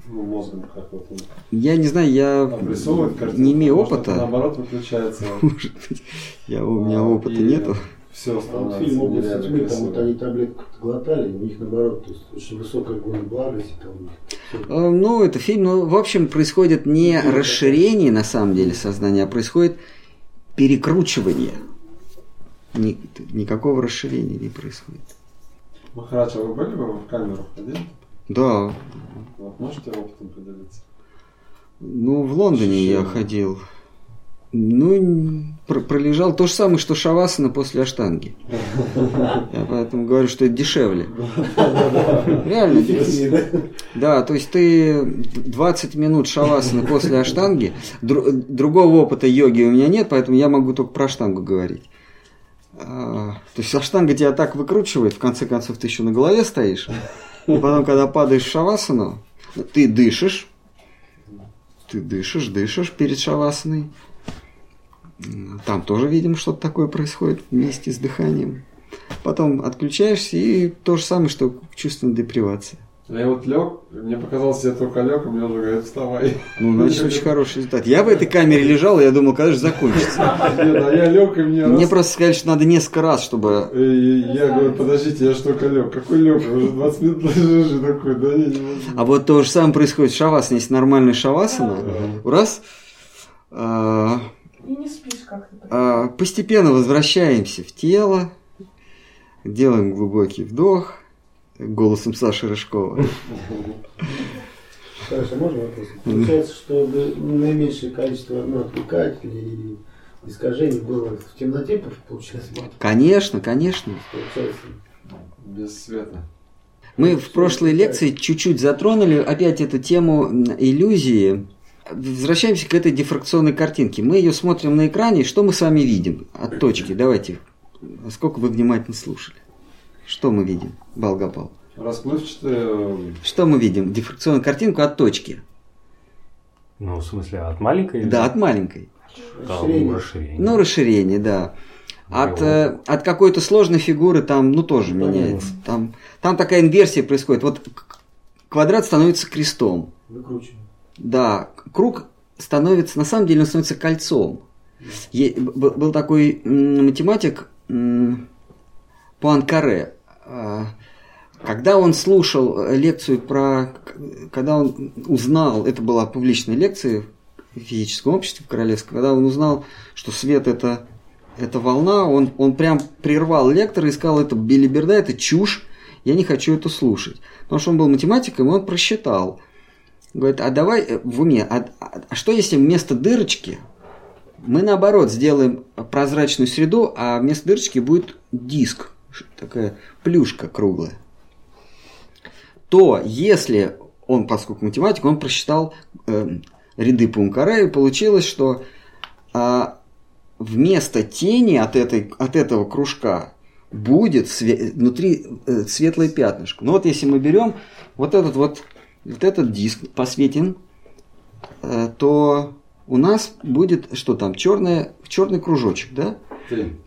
ну, мозгом, как вот он Я не знаю, я картинку. не имею Может, опыта. это наоборот, выключается. Может быть, я, у меня А, опыта и нету. Все А становится фильм «Область нереально тьмы», там вот они таблетку глотали, у них наоборот, то есть очень высокая гона благости там у них. Э, Ну, это фильм, ну, в общем, происходит не расширение, на самом деле, сознания, а происходит перекручивание. Ни- никакого расширения не происходит. Махарадж, а вы были бы в камеру ходили? Да, Вот, можете опытом поделиться? ну, в Лондоне я Ощущения. ходил. Ну, пролежал то же самое, что шавасана после аштанги. Я поэтому говорю, что это дешевле. Реально. Эффективнее, да? То есть ты 20 минут шавасаны после аштанги. Дру- другого опыта йоги у меня нет, поэтому я могу только про аштангу говорить. А, то есть аштанга тебя так выкручивает, в конце концов ты еще на голове стоишь. И потом, когда падаешь в шавасану, ты дышишь. Ты дышишь, дышишь перед шавасаной. Там тоже, видимо, что-то такое происходит вместе с дыханием. Потом отключаешься и то же самое, что чувственная депривация. Я вот лег, мне показалось, я только лег, и мне уже говорят, вставай. Ну, значит, очень хороший результат. Я в этой камере лежал, и я думал, когда же закончится. Нет, а я лег, и мне Мне просто сказали, что надо несколько раз, чтобы... Я говорю, подождите, я же только лег. Какой лег? Уже 20 минут лежишь и такой, да не, не могу. А вот то же самое происходит в шавасане. Есть нормальная шавасана. Раз. И не спишь как-то. а, Постепенно возвращаемся в тело. Делаем глубокий вдох. Голосом Саши Рыжкова. Хорошо, можно вопрос? Получается, чтобы наименьшее количество ну, отвлекателей и искажений было в темноте, получается. Конечно, конечно. Получается, Без света. Мы в прошлой лекции чуть-чуть затронули опять эту тему иллюзии. Возвращаемся к этой дифракционной картинке. Мы ее смотрим на экране, и что мы с вами видим от точки? Давайте, сколько вы внимательно слушали? Что мы видим, Балгапал? Расплывчатые... Что мы видим? Дифракционную картинку от точки. Ну, в смысле, от маленькой? Да, от маленькой. Да, Расширение. расширение. Ну, расширение, да. От, Ну, э, от какой-то сложной фигуры там, ну, тоже Понятно. меняется. Там, там такая инверсия происходит. Вот квадрат становится крестом. Выкручиваем. Да, круг становится, на самом деле он становится кольцом. Е- был такой математик Пуанкаре. А, Когда он слушал э, лекцию про... Когда он узнал, это была публичная лекция в физическом обществе в Королевском, когда он узнал, что свет это, это волна, он, он прям прервал лектора и сказал, это билиберда, это чушь, я не хочу это слушать. Потому что он был математиком, и он просчитал. Говорит, а давай э, в уме, а, а- а что если вместо дырочки мы наоборот сделаем прозрачную среду, а вместо дырочки будет диск, такая плюшка круглая. То если он, поскольку математик, он просчитал э, ряды Пуанкаре, и получилось, что а, вместо тени от, этой, от этого кружка будет све- внутри э, светлое пятнышко. Ну вот если мы берем вот этот вот, вот этот диск, посветим, э, то у нас будет что там, черный, черный кружочек, да? Тень.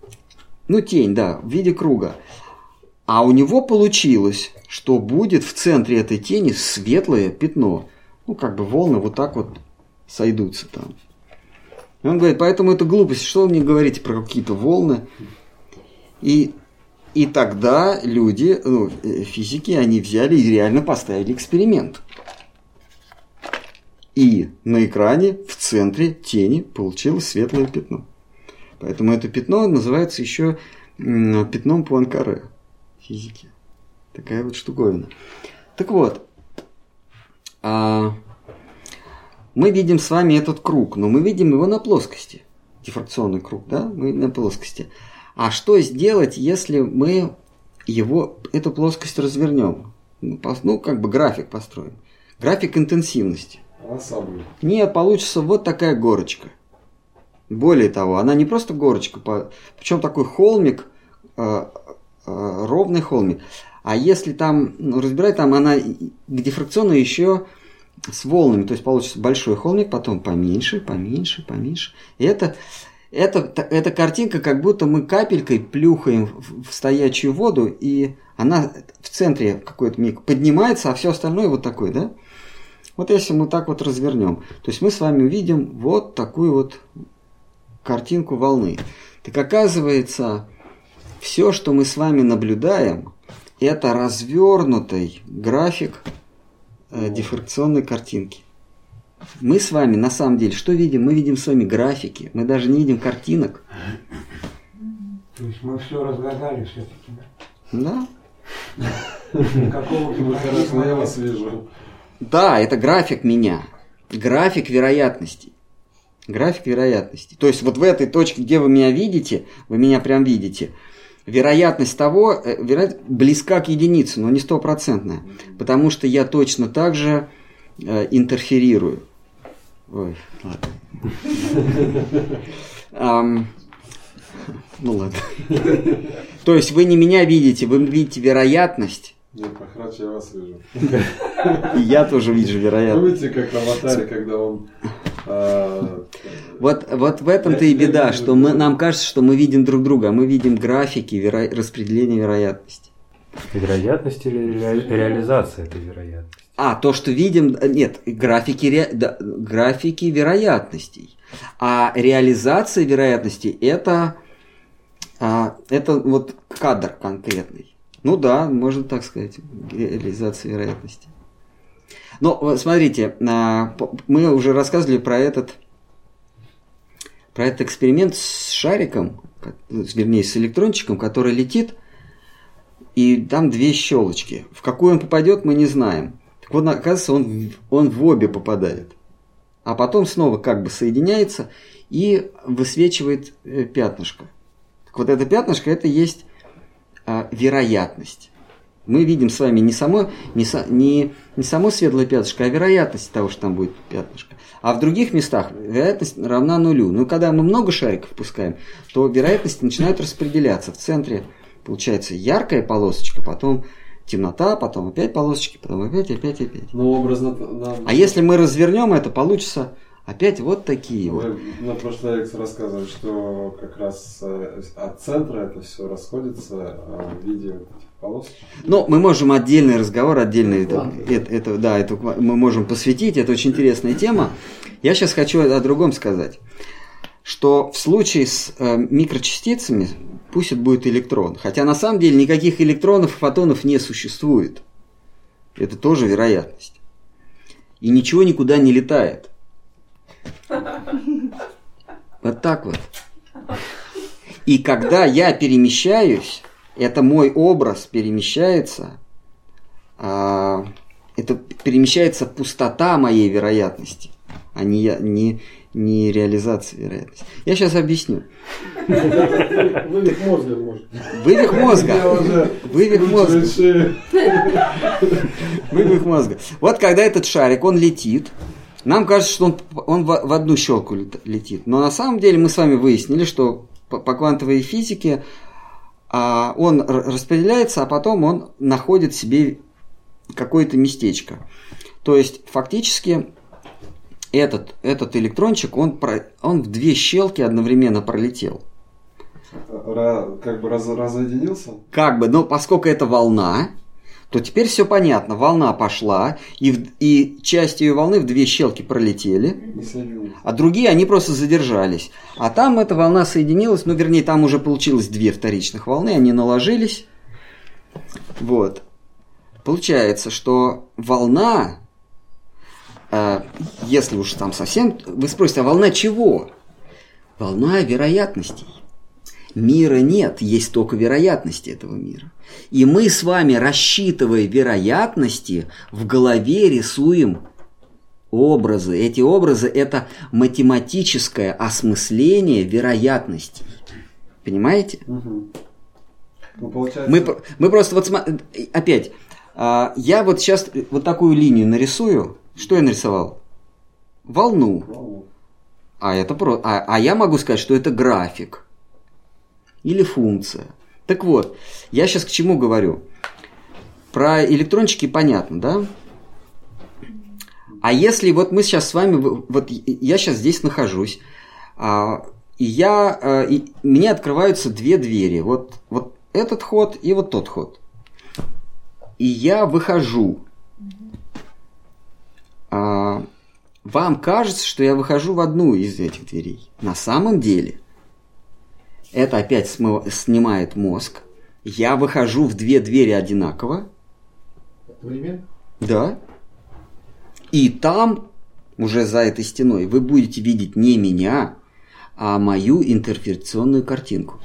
Ну, тень, да, в виде круга. А у него получилось, что будет в центре этой тени светлое пятно. Ну, как бы волны вот так вот сойдутся там. И он говорит, поэтому это глупость, что вы мне говорите про какие-то волны? И, и тогда люди, ну, э, физики, они взяли и реально поставили эксперимент. И на экране в центре тени получилось светлое пятно. Поэтому это пятно называется еще пятном Пуанкаре в физике. Такая вот штуковина. Так вот, а, мы видим с вами этот круг, но мы видим его на плоскости. Дифракционный круг, да, мы на плоскости. А что сделать, если мы его, эту плоскость развернем? Ну, ну, как бы график построим. График интенсивности. Она сам будет. Нет, получится вот такая горочка. Более того, она не просто горочка, причем такой холмик, э, э, ровный холмик. А если там, ну, разбирать, там она дифракционная еще с волнами. То есть получится большой холмик, потом поменьше, поменьше, поменьше. И это, это, эта картинка, как будто мы капелькой плюхаем в стоячую воду, и она в центре какой-то миг поднимается, а все остальное вот такое, да? Вот если мы так вот развернем, то есть мы с вами увидим вот такую вот картинку волны. Так оказывается, все, что мы с вами наблюдаем, это развернутый график э, дифракционной картинки. Мы с вами на самом деле что видим? Мы видим с вами графики, мы даже не видим картинок. То есть мы все разгадали все-таки, да? Да? Хорошо, гипотетизма я вас вижу. Да, это график меня. График вероятностей. График вероятностей. То есть вот в этой точке, где вы меня видите, вы меня прям видите, вероятность того, э, вероятность близка к единице, но не стопроцентная. Потому что я точно так же э, интерферирую. Ой, ладно. Ну ладно. То есть вы не меня видите, вы видите вероятность, Нет, Пахрач, я вас вижу. и я тоже вижу вероятность. Помните, как в аватаре, когда он... а, Вот, вот в этом-то и беда, что мы, нам кажется, что мы видим друг друга, а мы видим графики веро- распределения вероятности. Вероятность или ре- реализация этой вероятности? А, то, что видим, э, нет, графики, ре- да, графики вероятностей. А реализация вероятностей это, а, это вот кадр конкретный. Ну да, можно так сказать, реализация вероятности. Но смотрите, а, мы уже рассказывали про этот, про этот эксперимент с шариком, ко- вернее, с электрончиком, который летит, и там две щелочки. В какую он попадет, мы не знаем. Так вот, оказывается, он, он в обе попадает. А потом снова как бы соединяется и высвечивает э, пятнышко. Так вот, это пятнышко, это есть а, вероятность. Мы видим с вами не само, не, со- не, не само светлое пятнышко, а вероятность того, что там будет пятнышко. А в других местах вероятность равна нулю. Но когда мы много шариков пускаем, то вероятности начинают распределяться. В центре получается яркая полосочка, потом темнота, потом опять полосочки, потом опять, опять, опять. Ну, образно... нам- А если мы развернем это, получится Опять вот такие вот. Вы на прошлой лекции рассказывали, что как раз э, от центра это все расходится э, в виде вот этих полосочек. Но мы можем отдельный разговор, отдельный это, это, это- да, это мы можем посвятить, это очень интересная тема. Я сейчас хочу о другом сказать, что в случае с э, микрочастицами пусть это будет электрон, хотя на самом деле никаких электронов и фотонов не существует. Это тоже вероятность. И ничего никуда не летает. Вот так вот. И когда я перемещаюсь, это мой образ перемещается, а, это перемещается пустота моей вероятности, а не, не, не реализация вероятности. Я сейчас объясню. Вывих мозга может. Вывих мозга. Вывих мозга. Вывих мозга. Вот когда этот шарик, он летит, нам кажется, что он, он в, одну щелку лет- летит. Но на самом деле мы с вами выяснили, что по, по квантовой физике а, он распределяется, а потом он находит себе какое-то местечко. То есть фактически этот, этот электрончик, он, про- он в две щелки одновременно пролетел. Ра- Как бы раз- разоединился? Как бы, но поскольку это волна, то теперь все понятно. Волна пошла, и, в- и часть ее волны в две щелки пролетели, а другие они просто задержались. А там эта волна соединилась, ну, вернее, там уже получилось две вторичных волны, они наложились. Вот. Получается, что волна, э, если уж там совсем... Вы спросите, а волна чего? Волна вероятностей. Мира нет, есть только вероятности этого мира. И мы с вами, рассчитывая вероятности, в голове рисуем образы. Эти образы – это математическое осмысление вероятностей. Понимаете? Мгм. Ну, получается, Мы, мы просто вот сма- опять, а, я вот сейчас вот такую линию нарисую. Что я нарисовал? Волну. волну. А это про, а, а я могу сказать, что это график или функция. Так вот, я сейчас к чему говорю? Про электрончики понятно, да? А если вот мы сейчас с вами, вот я сейчас здесь нахожусь, а, и я, а, и мне открываются две двери, вот, вот этот ход и вот тот ход. И я выхожу. А, вам кажется, что я выхожу в одну из этих дверей. На самом деле, это опять смыв- снимает мозг. Я выхожу в две двери одинаково. Одновременно? Да. И там, уже за этой стеной, вы будете видеть не меня, а мою интерференционную картинку.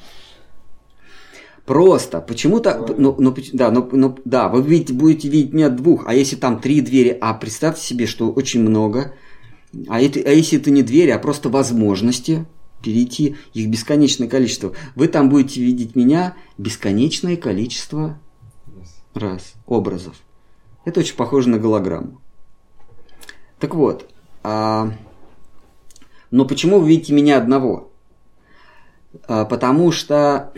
Просто почему-то, ну, ну, да, ну, ну, да, вы видите, будете видеть меня двух, а если там три двери, а представьте себе, что очень много, а, это, а если это не двери, а просто возможности перейти, их бесконечное количество, вы там будете видеть меня бесконечное количество раз образов. Это очень похоже на голограмму. Так вот, а, но почему вы видите меня одного? А, потому что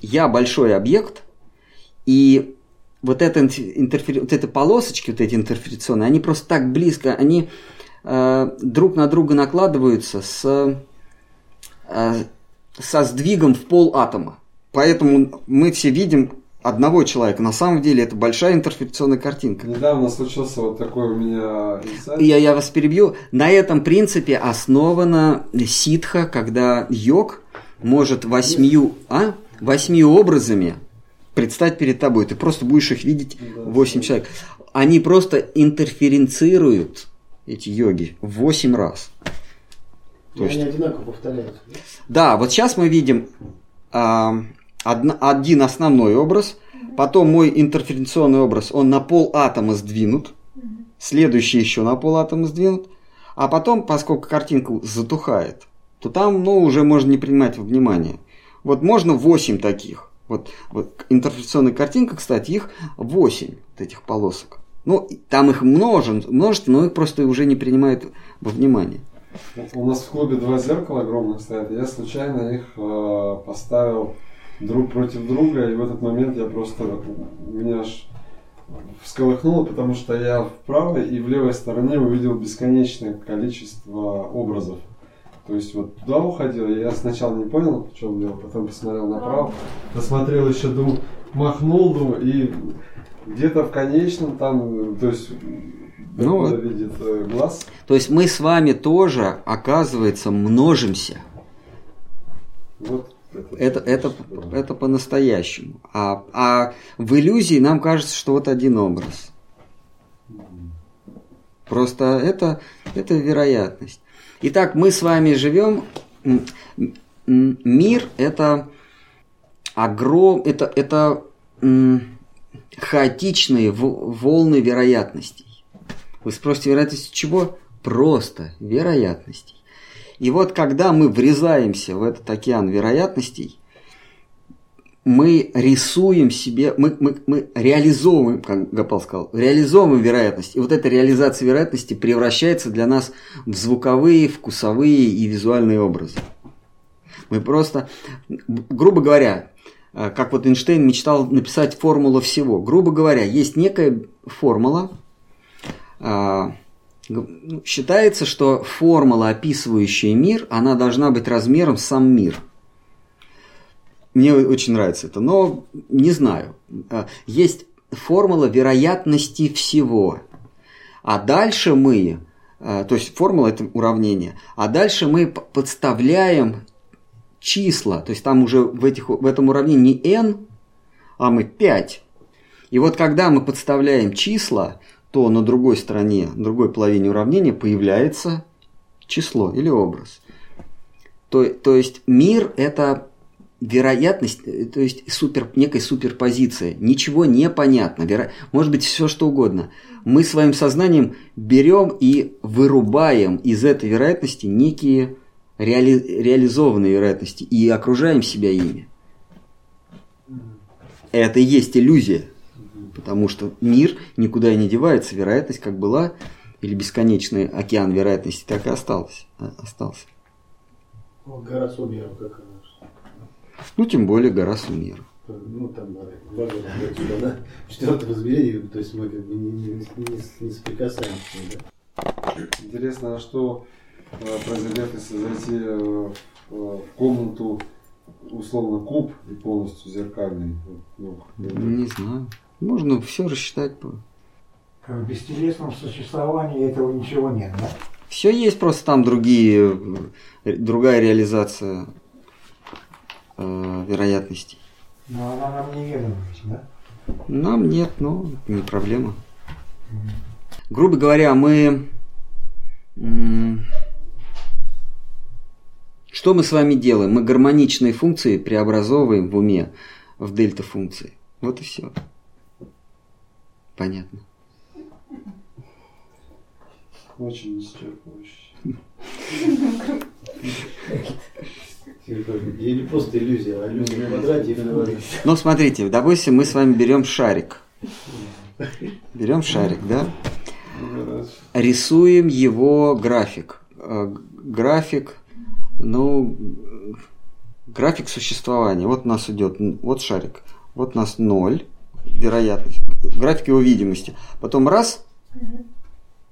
я большой объект, и вот, интер- интерфер- вот эти полосочки, вот эти интерферационные, они просто так близко, они э, друг на друга накладываются с, со сдвигом в пол атома. Поэтому мы все видим одного человека. На самом деле это большая интерференционная картинка. Недавно случился вот такой у меня инсайт. Я, я вас перебью. На этом принципе основана ситха, когда йог может восьмию, а? восьмию образами предстать перед тобой. Ты просто будешь их видеть Да, 8 да. человек. Они просто интерференцируют, эти йоги, в 8 раз. То есть- они одинаково повторяются. да? Вот сейчас мы видим а, одна- один основной образ, потом мой интерференционный образ, он на пол атома сдвинут, следующий еще на пол атома сдвинут, а потом, поскольку картинка затухает, то там, ну, уже можно не принимать во внимание. Вот можно 8 таких. Вот, вот интерференционная картинка, кстати, их 8 вот этих полосок. Ну, там их множен, множество, но их просто уже не принимают во внимание. У нас в клубе два зеркала огромных стоят. Я случайно их э, поставил друг против друга, и в этот момент я просто меня аж всколыхнуло, потому что я в правой и в левой стороне увидел бесконечное количество образов. То есть вот туда уходил, я сначала не понял, в чем дело, потом посмотрел направо, посмотрел еще, думаю, махнул, думаю, и где-то в конечном там, то есть Ну, ну, видит э, глаз. То есть мы с вами тоже, оказывается, множимся. Вот Это, это, Да. это по-настоящему. А, а в иллюзии нам кажется, что вот один образ. Просто это, это вероятность. Итак, мы с вами живем. Мир это огром, это, это хаотичные волны вероятностей. Вы спросите, вероятность чего? Просто вероятностей. И вот когда мы врезаемся в этот океан вероятностей, мы рисуем себе, мы, мы, мы реализовываем, как Гапал сказал, реализовываем вероятность. И вот эта реализация вероятности превращается для нас в звуковые, вкусовые и визуальные образы. Мы просто, грубо говоря, э, как вот Эйнштейн мечтал написать формулу всего. Грубо говоря, есть некая формула, считается, что формула, описывающая мир, она должна быть размером с сам мир. Мне очень нравится это, но не знаю. А, Есть формула вероятности всего. А дальше мы, а, то есть формула это уравнение, а дальше мы подставляем числа, то есть там уже в, этих, в этом уравнении не n, а мы 5. И вот когда мы подставляем числа, то на другой стороне, другой половине уравнения появляется число или образ. То, то есть мир это вероятность, э, то есть супер, некая суперпозиция. Ничего не понятно. Веро- может быть все что угодно. Мы своим сознанием берем и вырубаем из этой вероятности некие реали- реализованные вероятности и окружаем себя ими. Это и есть иллюзия. Потому что мир никуда и не девается, вероятность как была, или бесконечный океан вероятности так и остался. а- остался. Вот гора Сумеров, как она. Ну, тем более гора Сумеров. Ну, там, да, два года отсюда, да, четвертого измерения, то есть мы как бы не, не, не, не соприкасаемся, да. Интересно, а что э, произойдет, если зайти э, в в комнату, условно, куб и полностью зеркальный? Ну, Не знаю. Можно все рассчитать. по- В бестелесном существовании этого ничего нет, да? Все есть, просто там другие, э, другая реализация э, вероятностей. Но она нам неведома ведь, да? Нам нет, но не проблема. Грубо говоря, мы... Что мы с вами делаем? Мы гармоничные функции преобразовываем в уме в дельта-функции. Вот и все. Понятно. Очень исчерпывающе. И не просто иллюзия, а иллюзия в квадрате и. Ну, смотрите, допустим, мы с вами берем шарик. Берем шарик, да? Рисуем его график. Э, График, ну, график существования. Вот у нас идет, вот шарик, вот у нас ноль, вероятность, график его видимости. Потом раз,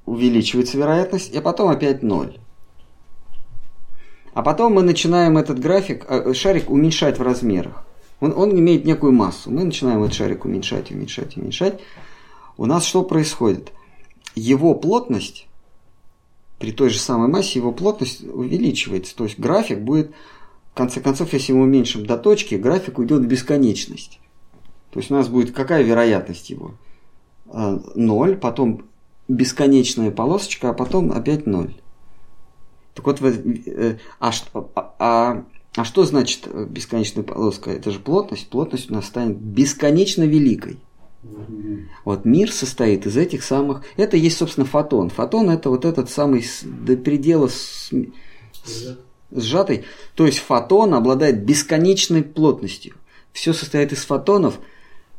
увеличивается вероятность, и потом опять ноль. А потом мы начинаем этот график, э, шарик уменьшать в размерах. Он, он имеет некую массу. Мы начинаем этот шарик уменьшать, уменьшать, уменьшать. У нас что происходит? Его плотность, при той же самой массе, его плотность увеличивается. То есть график будет, в конце концов, если мы уменьшим до точки, график уйдет в бесконечность. То есть у нас будет какая вероятность его? А, Ноль, потом бесконечная полосочка, а потом опять ноль. Так вот, э, а, а- а- а что значит э, бесконечная полоска? Это же плотность. Плотность у нас станет бесконечно великой. Вот мир состоит из этих самых... Это есть, собственно, фотон. Фотон это вот этот самый до предела с- с- сжатый. То есть фотон обладает бесконечной плотностью. Все состоит из фотонов,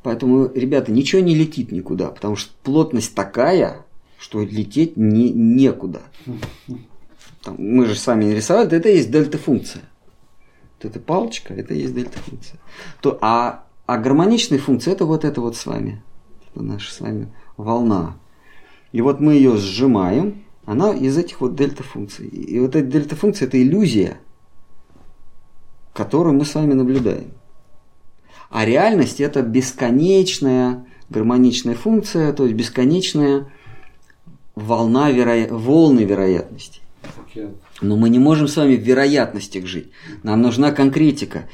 поэтому, ребята, ничего не летит никуда, потому что плотность такая, что лететь не, некуда. Там, мы же с вами нарисовали, это есть дельта-функция. Вот эта палочка, это есть дельта-функция. То, а, а гармоничная функция это вот это вот с вами. это наша с вами волна. И вот мы ее сжимаем, она из этих вот дельта-функций. И вот эта дельта-функция – это иллюзия, которую мы с вами наблюдаем. А реальность – это бесконечная гармоничная функция, то есть бесконечная волна веро... волны вероятностей. Но мы не можем с вами в вероятностях жить. Нам нужна конкретика.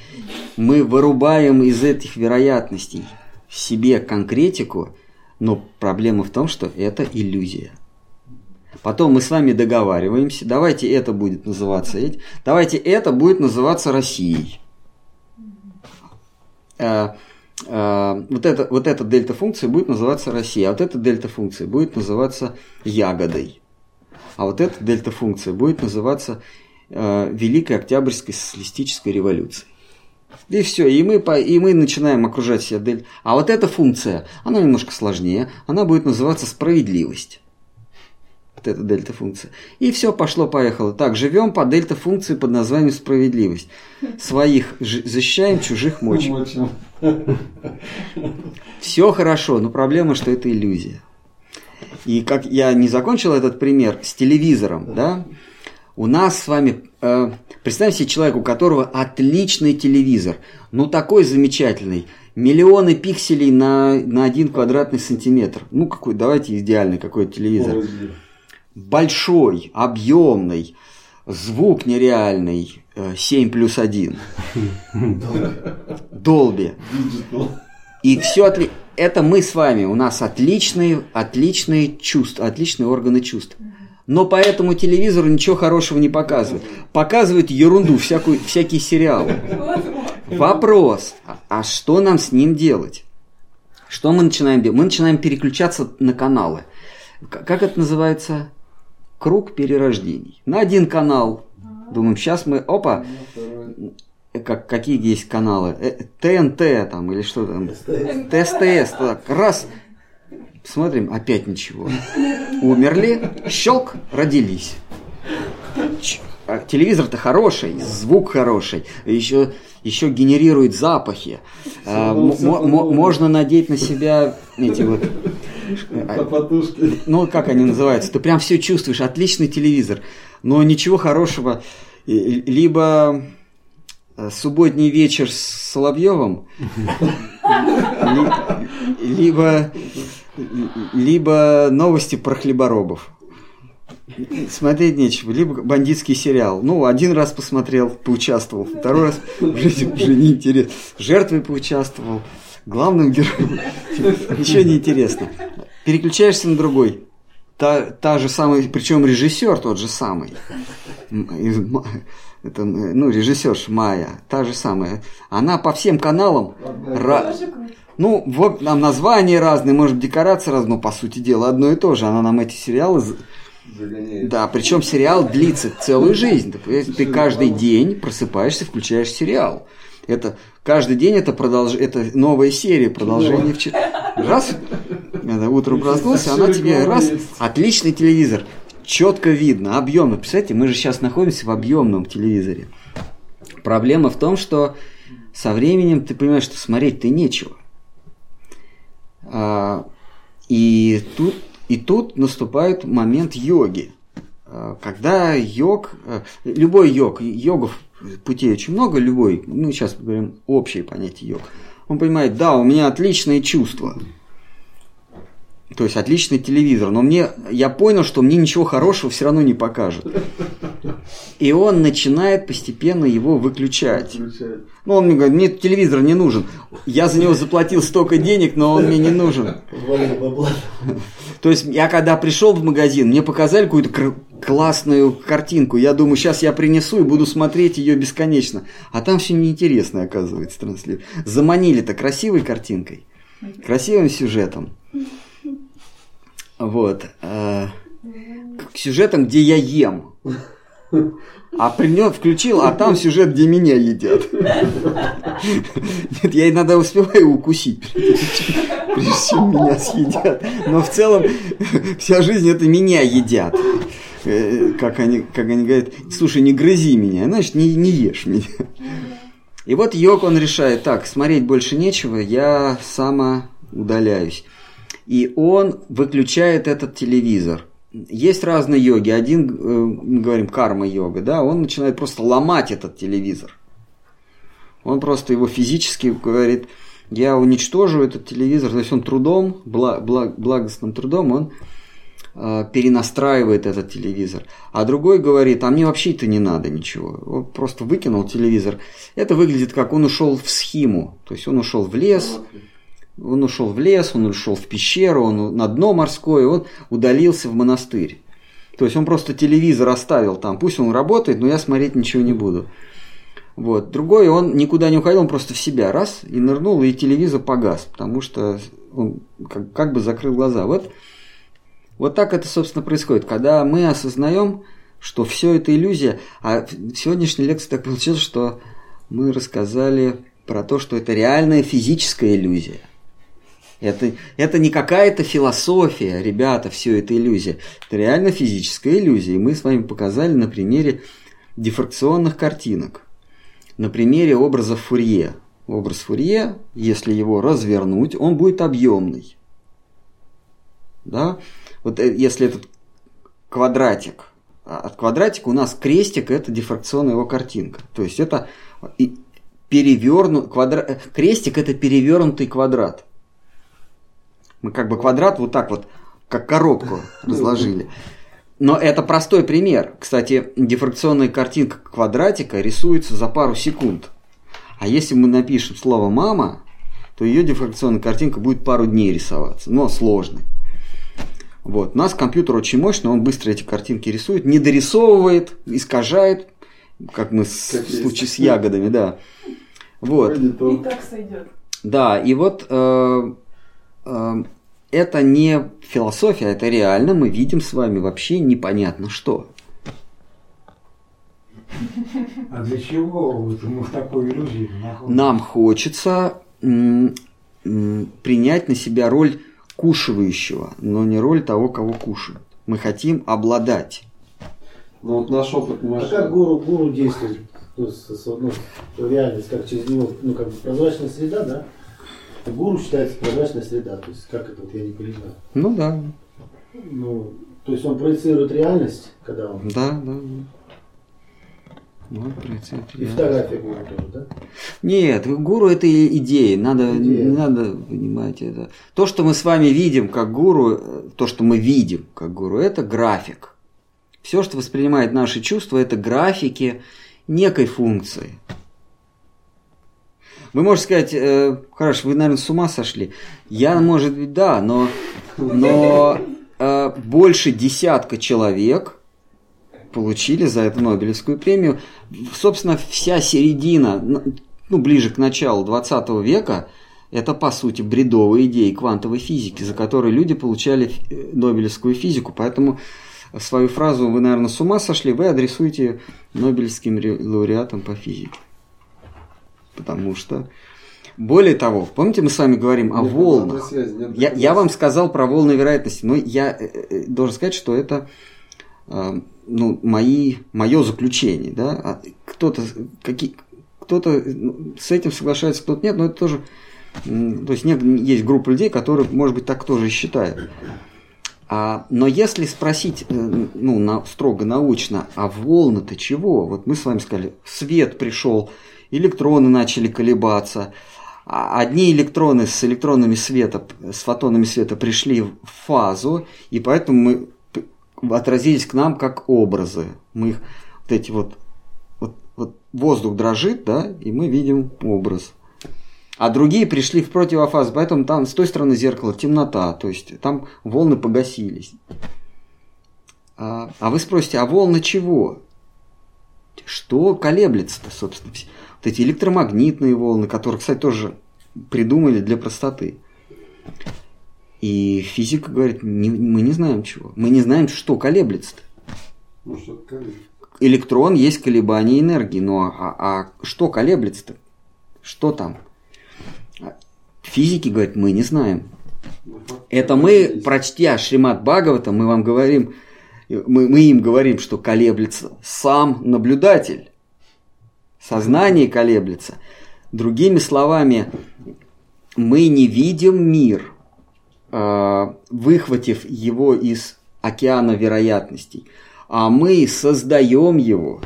Мы вырубаем из этих вероятностей себе конкретику, но проблема в том, что это иллюзия. Потом мы с вами договариваемся, давайте это будет называться, давайте это будет называться Россией. А, а, вот, это, вот эта дельта-функция будет называться Россия, а вот эта дельта-функция будет называться ягодой. А вот эта дельта-функция будет называться э, Великой Октябрьской социалистической революцией. И все, и мы, и мы начинаем окружать себя дель. А вот эта функция, она немножко сложнее, она будет называться справедливость. Дельта-функция. И все пошло-поехало. Так, живем по дельта-функции под названием справедливость. Своих защищаем, чужих мочим. Все хорошо, но проблема, что это иллюзия. И как я не закончил этот пример с телевизором, да, у нас с вами, э, представьте себе человека, у которого отличный телевизор, ну такой замечательный, миллионы пикселей на, на один квадратный сантиметр. Ну какой, давайте идеальный какой телевизор. Большой, объемный, звук нереальный, 7 э, плюс 1. Долби. И все отлично это мы с вами, у нас отличные, отличные чувства, отличные органы чувств. Но по этому телевизору ничего хорошего не показывают. Показывают ерунду, всякую, всякие сериалы. Вопрос, а что нам с ним делать? Что мы начинаем делать? Мы начинаем переключаться на каналы. Как это называется? Круг перерождений. На один канал. Думаем, сейчас мы, опа, как, какие есть каналы, ТНТ э, там или что там, ТСТС, так, раз, смотрим, опять ничего. Умерли, щелк, родились. А телевизор-то хороший, звук хороший, еще, еще генерирует запахи. А, можно надеть на себя эти вот... Ну, как они называются? Ты прям все чувствуешь, отличный телевизор, но ничего хорошего. Либо Э, субботний вечер с Соловьевым, либо, либо новости про хлеборобов. Смотреть нечего. Либо бандитский сериал. Ну, один раз посмотрел, поучаствовал. Второй раз уже, уже неинтересно. Жертвой поучаствовал. Главным героем. Ничего не интересно. Переключаешься на другой. Та, та же самая, причем режиссер тот же самый это, ну, режиссер Майя, та же самая, она по всем каналам... Ра... Ну, вот там названия разные, может, декорации разные, но по сути дела одно и то же. Она нам эти сериалы... Загоняет. Да, причем сериал длится целую жизнь. Ты, ты каждый день просыпаешься, включаешь сериал. Это каждый день это продолж... это новая серия, продолжение вчера. Раз, это утром проснулся, она тебе раз, отличный телевизор четко видно, объемно. Представляете, мы же сейчас находимся в объемном телевизоре. Проблема в том, что со временем ты понимаешь, что смотреть-то нечего. А, и тут, и тут наступает момент йоги. А, когда йог, а, любой йог, йогов путей очень много, любой, ну сейчас говорим общее понятие йог, он понимает, да, у меня отличные чувства, то есть отличный телевизор, но мне я понял, что мне ничего хорошего все равно не покажет. И он начинает постепенно его выключать. Ну, он мне говорит, мне телевизор не нужен. Я за него заплатил столько денег, но он мне не нужен. То есть я когда пришел в магазин, мне показали какую-то классную картинку. Я думаю, сейчас я принесу и буду смотреть ее бесконечно. А там все неинтересно, оказывается, транслирует. Заманили-то красивой картинкой, красивым сюжетом. Вот. Э, к сюжетам, где я ем. А при нем включил, а там сюжет, где меня едят. Нет, я иногда успеваю укусить, прежде чем меня съедят. Но в целом вся жизнь это меня едят. Э, как они, как они говорят, слушай, не грызи меня, значит, не, не ешь меня. И вот Йог, он решает, так, смотреть больше нечего, я само удаляюсь. И он выключает этот телевизор. Есть разные йоги. Один, э, мы говорим, карма-йога, да, он начинает просто ломать этот телевизор. Он просто его физически говорит, я уничтожу этот телевизор. То есть он трудом, бла- бла- благостным трудом, он э, перенастраивает этот телевизор. А другой говорит, а мне вообще это не надо ничего. Он просто выкинул телевизор. Это выглядит как он ушел в схему. То есть он ушел в лес, он ушел в лес, он ушел в пещеру, он на дно морское, он удалился в монастырь. То есть он просто телевизор оставил там, пусть он работает, но я смотреть ничего не буду. Вот. Другой, он никуда не уходил, он просто в себя раз и нырнул, и телевизор погас, потому что он как, как бы закрыл глаза. Вот, вот так это, собственно, происходит. Когда мы осознаем, что все это иллюзия, а в сегодняшней лекции так получилось, что мы рассказали про то, что это реальная физическая иллюзия. Это, это не какая-то философия, ребята, все это иллюзия. Это реально физическая иллюзия. И мы с вами показали на примере дифракционных картинок. На примере образа Фурье. Образ Фурье, если его развернуть, он будет объемный. Да? Вот э, если этот квадратик, а от квадратика у нас крестик это дифракционная его картинка. То есть это перевернут квадра... крестик это перевернутый квадрат. Мы как бы квадрат вот так вот, как коробку разложили. Но это простой пример. Кстати, дифракционная картинка квадратика рисуется за пару секунд. А если мы напишем слово «мама», то ее дифракционная картинка будет пару дней рисоваться. Но сложной. Вот. У нас компьютер очень мощный, он быстро эти картинки рисует, не дорисовывает, искажает, как мы с, в случае с ягодами, да. Вот. И так сойдет. Да, и вот э, э, это не философия, это реально мы видим с вами вообще непонятно что. А для чего вот мы в такой иллюзии находимся? Нам хочется м, м, принять на себя роль кушающего, но не роль того, кого кушают. Мы хотим обладать. Ну вот наш опыт А может... как гуру, гуру действует? Ну, с- с- ну, реальность, как через него, ну, как бы прозрачная среда, да? Гуру считается прозрачная среда, то есть как это, вот я не понимаю. Ну да, Ну, то есть он проецирует реальность, когда он... да, да. Вот, проецирует И реальность. фотография гуру тоже, да? Нет, гуру это и- идея, надо, Идея. не надо понимать это. То, что мы с вами видим как гуру, э, то, что мы видим как гуру, это график. Все, что воспринимает наши чувства, это графики некой функции. Вы можете сказать, э, хорошо, вы, наверное, с ума сошли. Я, может быть, да, но, но э, больше десятка человек получили за это Нобелевскую премию. Собственно, вся середина, ну, ближе к началу 20 века, это, по сути, бредовые идеи квантовой физики, за которые люди получали э, Нобелевскую физику. Поэтому свою фразу «вы, наверное, с ума сошли» вы адресуете Нобелевским ре- лауреатам по физике. Потому что... Более того, помните, мы с вами говорим о Нет волнах? связи, нет Я, я вам сказал про волны вероятности, но я э, э, должен сказать, что это э, ну, мои, мое заключение. Да? А Кто-то, какие, кто-то ну, с этим соглашается, кто-то нет, но это тоже... То есть нет, есть группа людей, которые, может быть, так тоже и считают. А, но если спросить, э, ну, на, строго научно, а волны-то чего? Вот мы с вами сказали, свет пришел, электроны начали колебаться, а одни электроны с электронами света, с фотонами света пришли в фазу, и поэтому мы отразились к нам как образы. Мы их, вот эти вот, вот, вот воздух дрожит, да, и мы видим образ. А другие пришли в противофазу, поэтому там с той стороны зеркала темнота, то есть там волны погасились. А, а вы спросите, а волны чего? Что колеблется-то, собственно? Вот эти электромагнитные волны, которые, кстати, тоже придумали для простоты. И физика говорит, не- мы не знаем чего. Мы не знаем, что колеблется-то. Ну, колеблется. Электрон есть колебание энергии, но а, а что колеблется-то? Что там? А Физики говорят, мы не знаем. Это мы, прочтя Шримат Бхагавата, мы вам говорим, мы, мы им говорим, что колеблется сам наблюдатель. Сознание колеблется. Другими словами, мы не видим мир. э, выхватив его из океана вероятностей, а мы создаем его.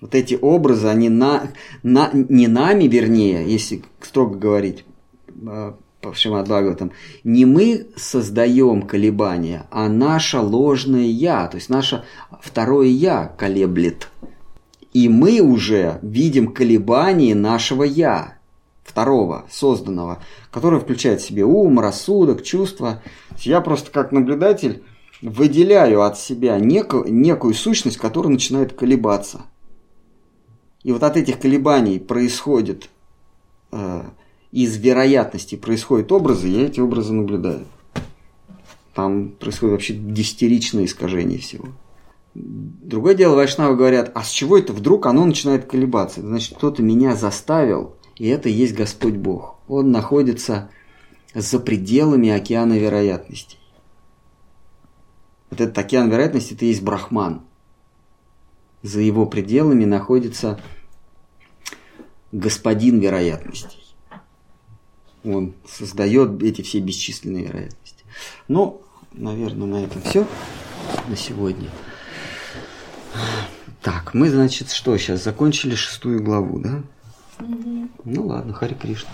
Вот эти образы, они на, на, не нами, вернее, если строго говорить, э, по Шримад Бхагаватам, не мы создаем колебания, а наше ложное «я», то есть наше второе «я» колеблет. И мы уже видим колебания нашего «я», второго, созданного, которое включает в себе ум, рассудок, чувства. Я просто как наблюдатель выделяю от себя некую, некую сущность, которая начинает колебаться. И вот от этих колебаний происходит э, из вероятности происходят образы, я эти образы наблюдаю. Там происходит вообще дистеричное искажение всего. Другое дело, вайшнавы говорят, а с чего это вдруг оно начинает колебаться? Значит, кто-то меня заставил, и это есть Господь Бог. Он находится за пределами океана вероятностей. Вот этот океан вероятностей – это есть Брахман. За его пределами находится господин вероятностей. Он создает эти все бесчисленные вероятности. Ну, наверное, на этом все на сегодня. Так, мы, значит, что сейчас закончили шестую главу, да? Угу. Ну ладно, Хари Кришна.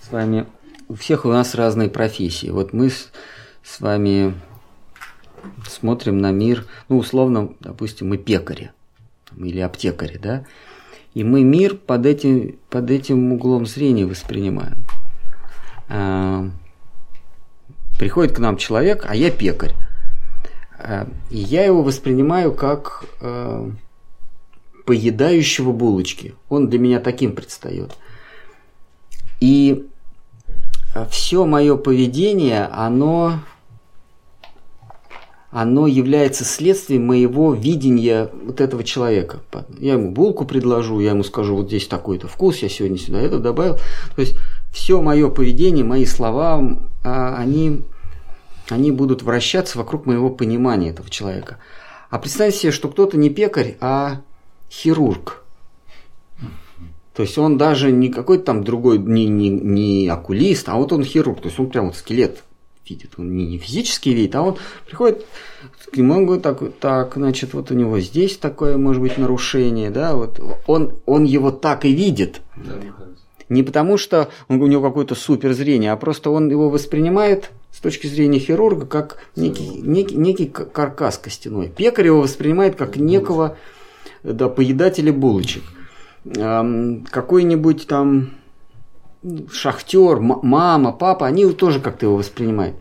С вами у всех у нас разные профессии. Вот мы с, с вами смотрим на мир, ну, условно, допустим, мы пекари или аптекари, да? И мы мир под этим, под этим углом зрения воспринимаем. А, приходит к нам человек, а я пекарь. А, и я его воспринимаю как а, поедающего булочки. Он для меня таким предстает. И все мое поведение, оно оно является следствием моего видения вот этого человека. Я ему булку предложу, я ему скажу, вот здесь такой-то вкус, я сегодня сюда это добавил. То есть все мое поведение, мои слова, а, они, они будут вращаться вокруг моего понимания этого человека. А представьте себе, что кто-то не пекарь, а хирург. То есть он даже не какой-то там другой, не, не, не окулист, а вот он хирург. То есть он прям вот скелет видит. Он не, не физически видит, а он приходит к нему, говорит, так, так, значит, вот у него здесь такое, может быть, нарушение, да, вот он, он его так и видит. Не потому, что он, у него какое-то суперзрение, а просто он его воспринимает с точки зрения хирурга как некий, некий, некий каркас костяной. Пекарь его воспринимает как некого да, поедателя булочек. Какой-нибудь там шахтер, мама, папа, они тоже как-то его воспринимают.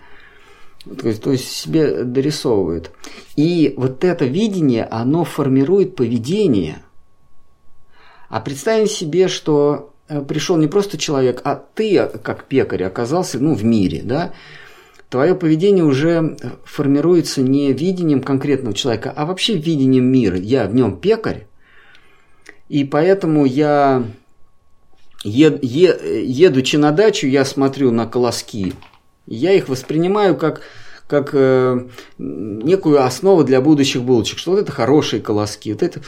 То есть, то есть себе дорисовывают. И вот это видение, оно формирует поведение. А представим себе, что пришел не просто человек, а ты, как пекарь, оказался ну, в мире, да, твое поведение уже формируется не видением конкретного человека, а вообще видением мира. Я в нем пекарь, и поэтому я Ед, е, едучи на дачу, я смотрю на колоски. Я их воспринимаю как, как э, некую основу для будущих булочек, что вот это хорошие колоски, вот это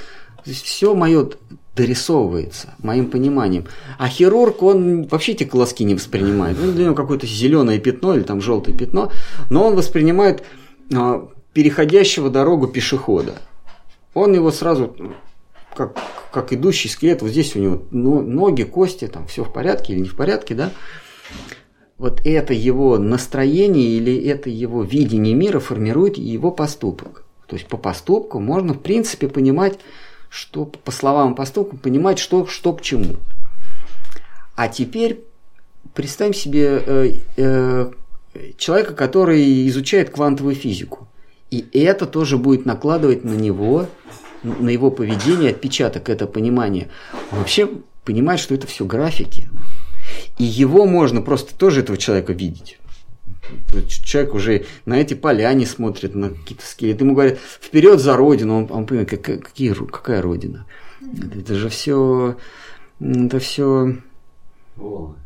все мое дорисовывается моим пониманием. А хирург, он вообще эти колоски не воспринимает. Ну, для него какое-то зеленое пятно или там желтое пятно, но он воспринимает э, переходящего дорогу пешехода. Он его сразу как, как идущий скелет, вот здесь у него ноги, кости, там все в порядке или не в порядке, да, вот это его настроение или это его видение мира формирует его поступок. То есть по поступку можно в принципе понимать, что по словам поступка понимать, что, что к чему. А теперь представим себе э, э, человека, который изучает квантовую физику. И это тоже будет накладывать на него на его поведение отпечаток, это понимание. Он вообще понимает, что это все графики. И его можно просто тоже этого человека видеть. Человек уже на эти поляне смотрит, на какие-то скелеты. Ему говорят, вперед за родину. Он, он понимает, как, какие, какая родина? Это же все, это все волны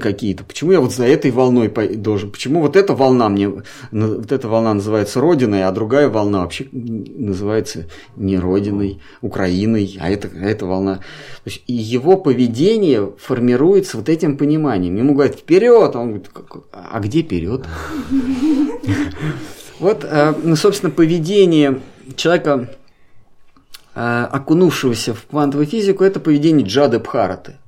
какие-то. Почему я вот за этой волной должен? Почему вот эта волна мне, вот эта волна называется Родиной, а другая волна вообще называется не Родиной, Украиной, а эта, а эта волна. И его поведение формируется вот этим пониманием. Ему говорят вперед, а он говорит, а где вперед? Вот, э, ну, собственно, поведение человека, э, окунувшегося в квантовую физику, это поведение Джады Бхараты –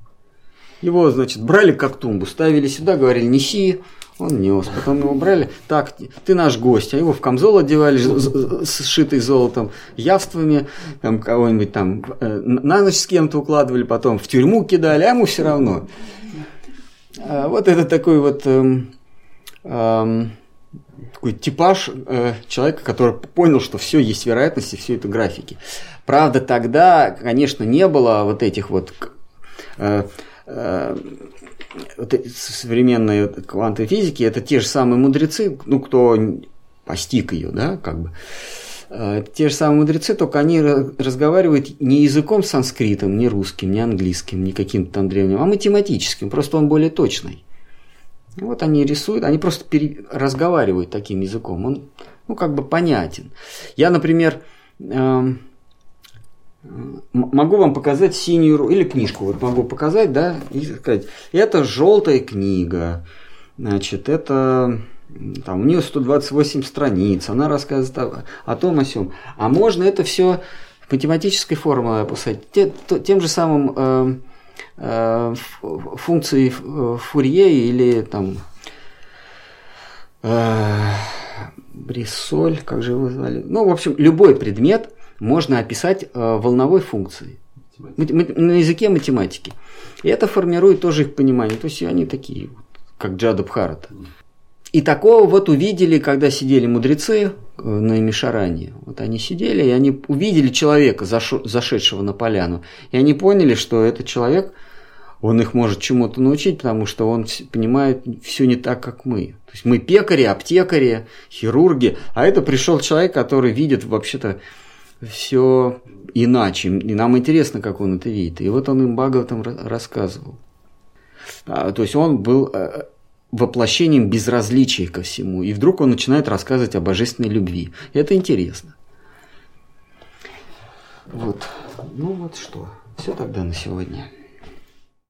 его, значит, брали как тумбу, ставили сюда, говорили, неси, он нес. Потом его брали, так, ты наш гость, а его в камзол одевали, сшитый золотом, явствами, там кого-нибудь там э, на ночь с кем-то укладывали, потом в тюрьму кидали, а ему все равно. А вот это такой вот эм, эм, такой типаж э, человека, который понял, что все есть вероятности, все это графики. Правда, тогда, конечно, не было вот этих вот э, современной квантовой физики, это те же самые мудрецы, ну, кто постиг ее, да, как бы, э, те же самые мудрецы, только они разговаривают не языком санскритом, не русским, не английским, не каким-то там древним, а математическим, просто он более точный. вот они рисуют, они просто пере... разговаривают таким языком, он, ну, как бы понятен. Я, например, эм, могу вам показать синюю или книжку, вот могу показать, да, и сказать, это желтая книга, значит, это там у нее 128 страниц, она рассказывает о, о том о сем. А можно это все в математической форме описать, те, тем же самым э, э, функцией Фурье или там э, Брисоль, как же его звали, ну, в общем, любой предмет – можно описать э, волновой функцией на языке математики. И это формирует тоже их понимание. То есть они такие, как Джада Бхарата. И такого вот увидели, когда сидели мудрецы э, на Мишаране. Вот они сидели, и они увидели человека, зашедшего на поляну. И они поняли, что этот человек, он их может чему-то научить, потому что он понимает все не так, как мы. То есть мы пекари, аптекари, хирурги, а это пришел человек, который видит вообще-то все иначе. И нам интересно, как он это видит. И вот он им Бхагаватам рассказывал. А, то есть он был э, воплощением безразличия ко всему. И вдруг он начинает рассказывать о божественной любви. Это интересно. Вот. Ну вот что. Все тогда на сегодня.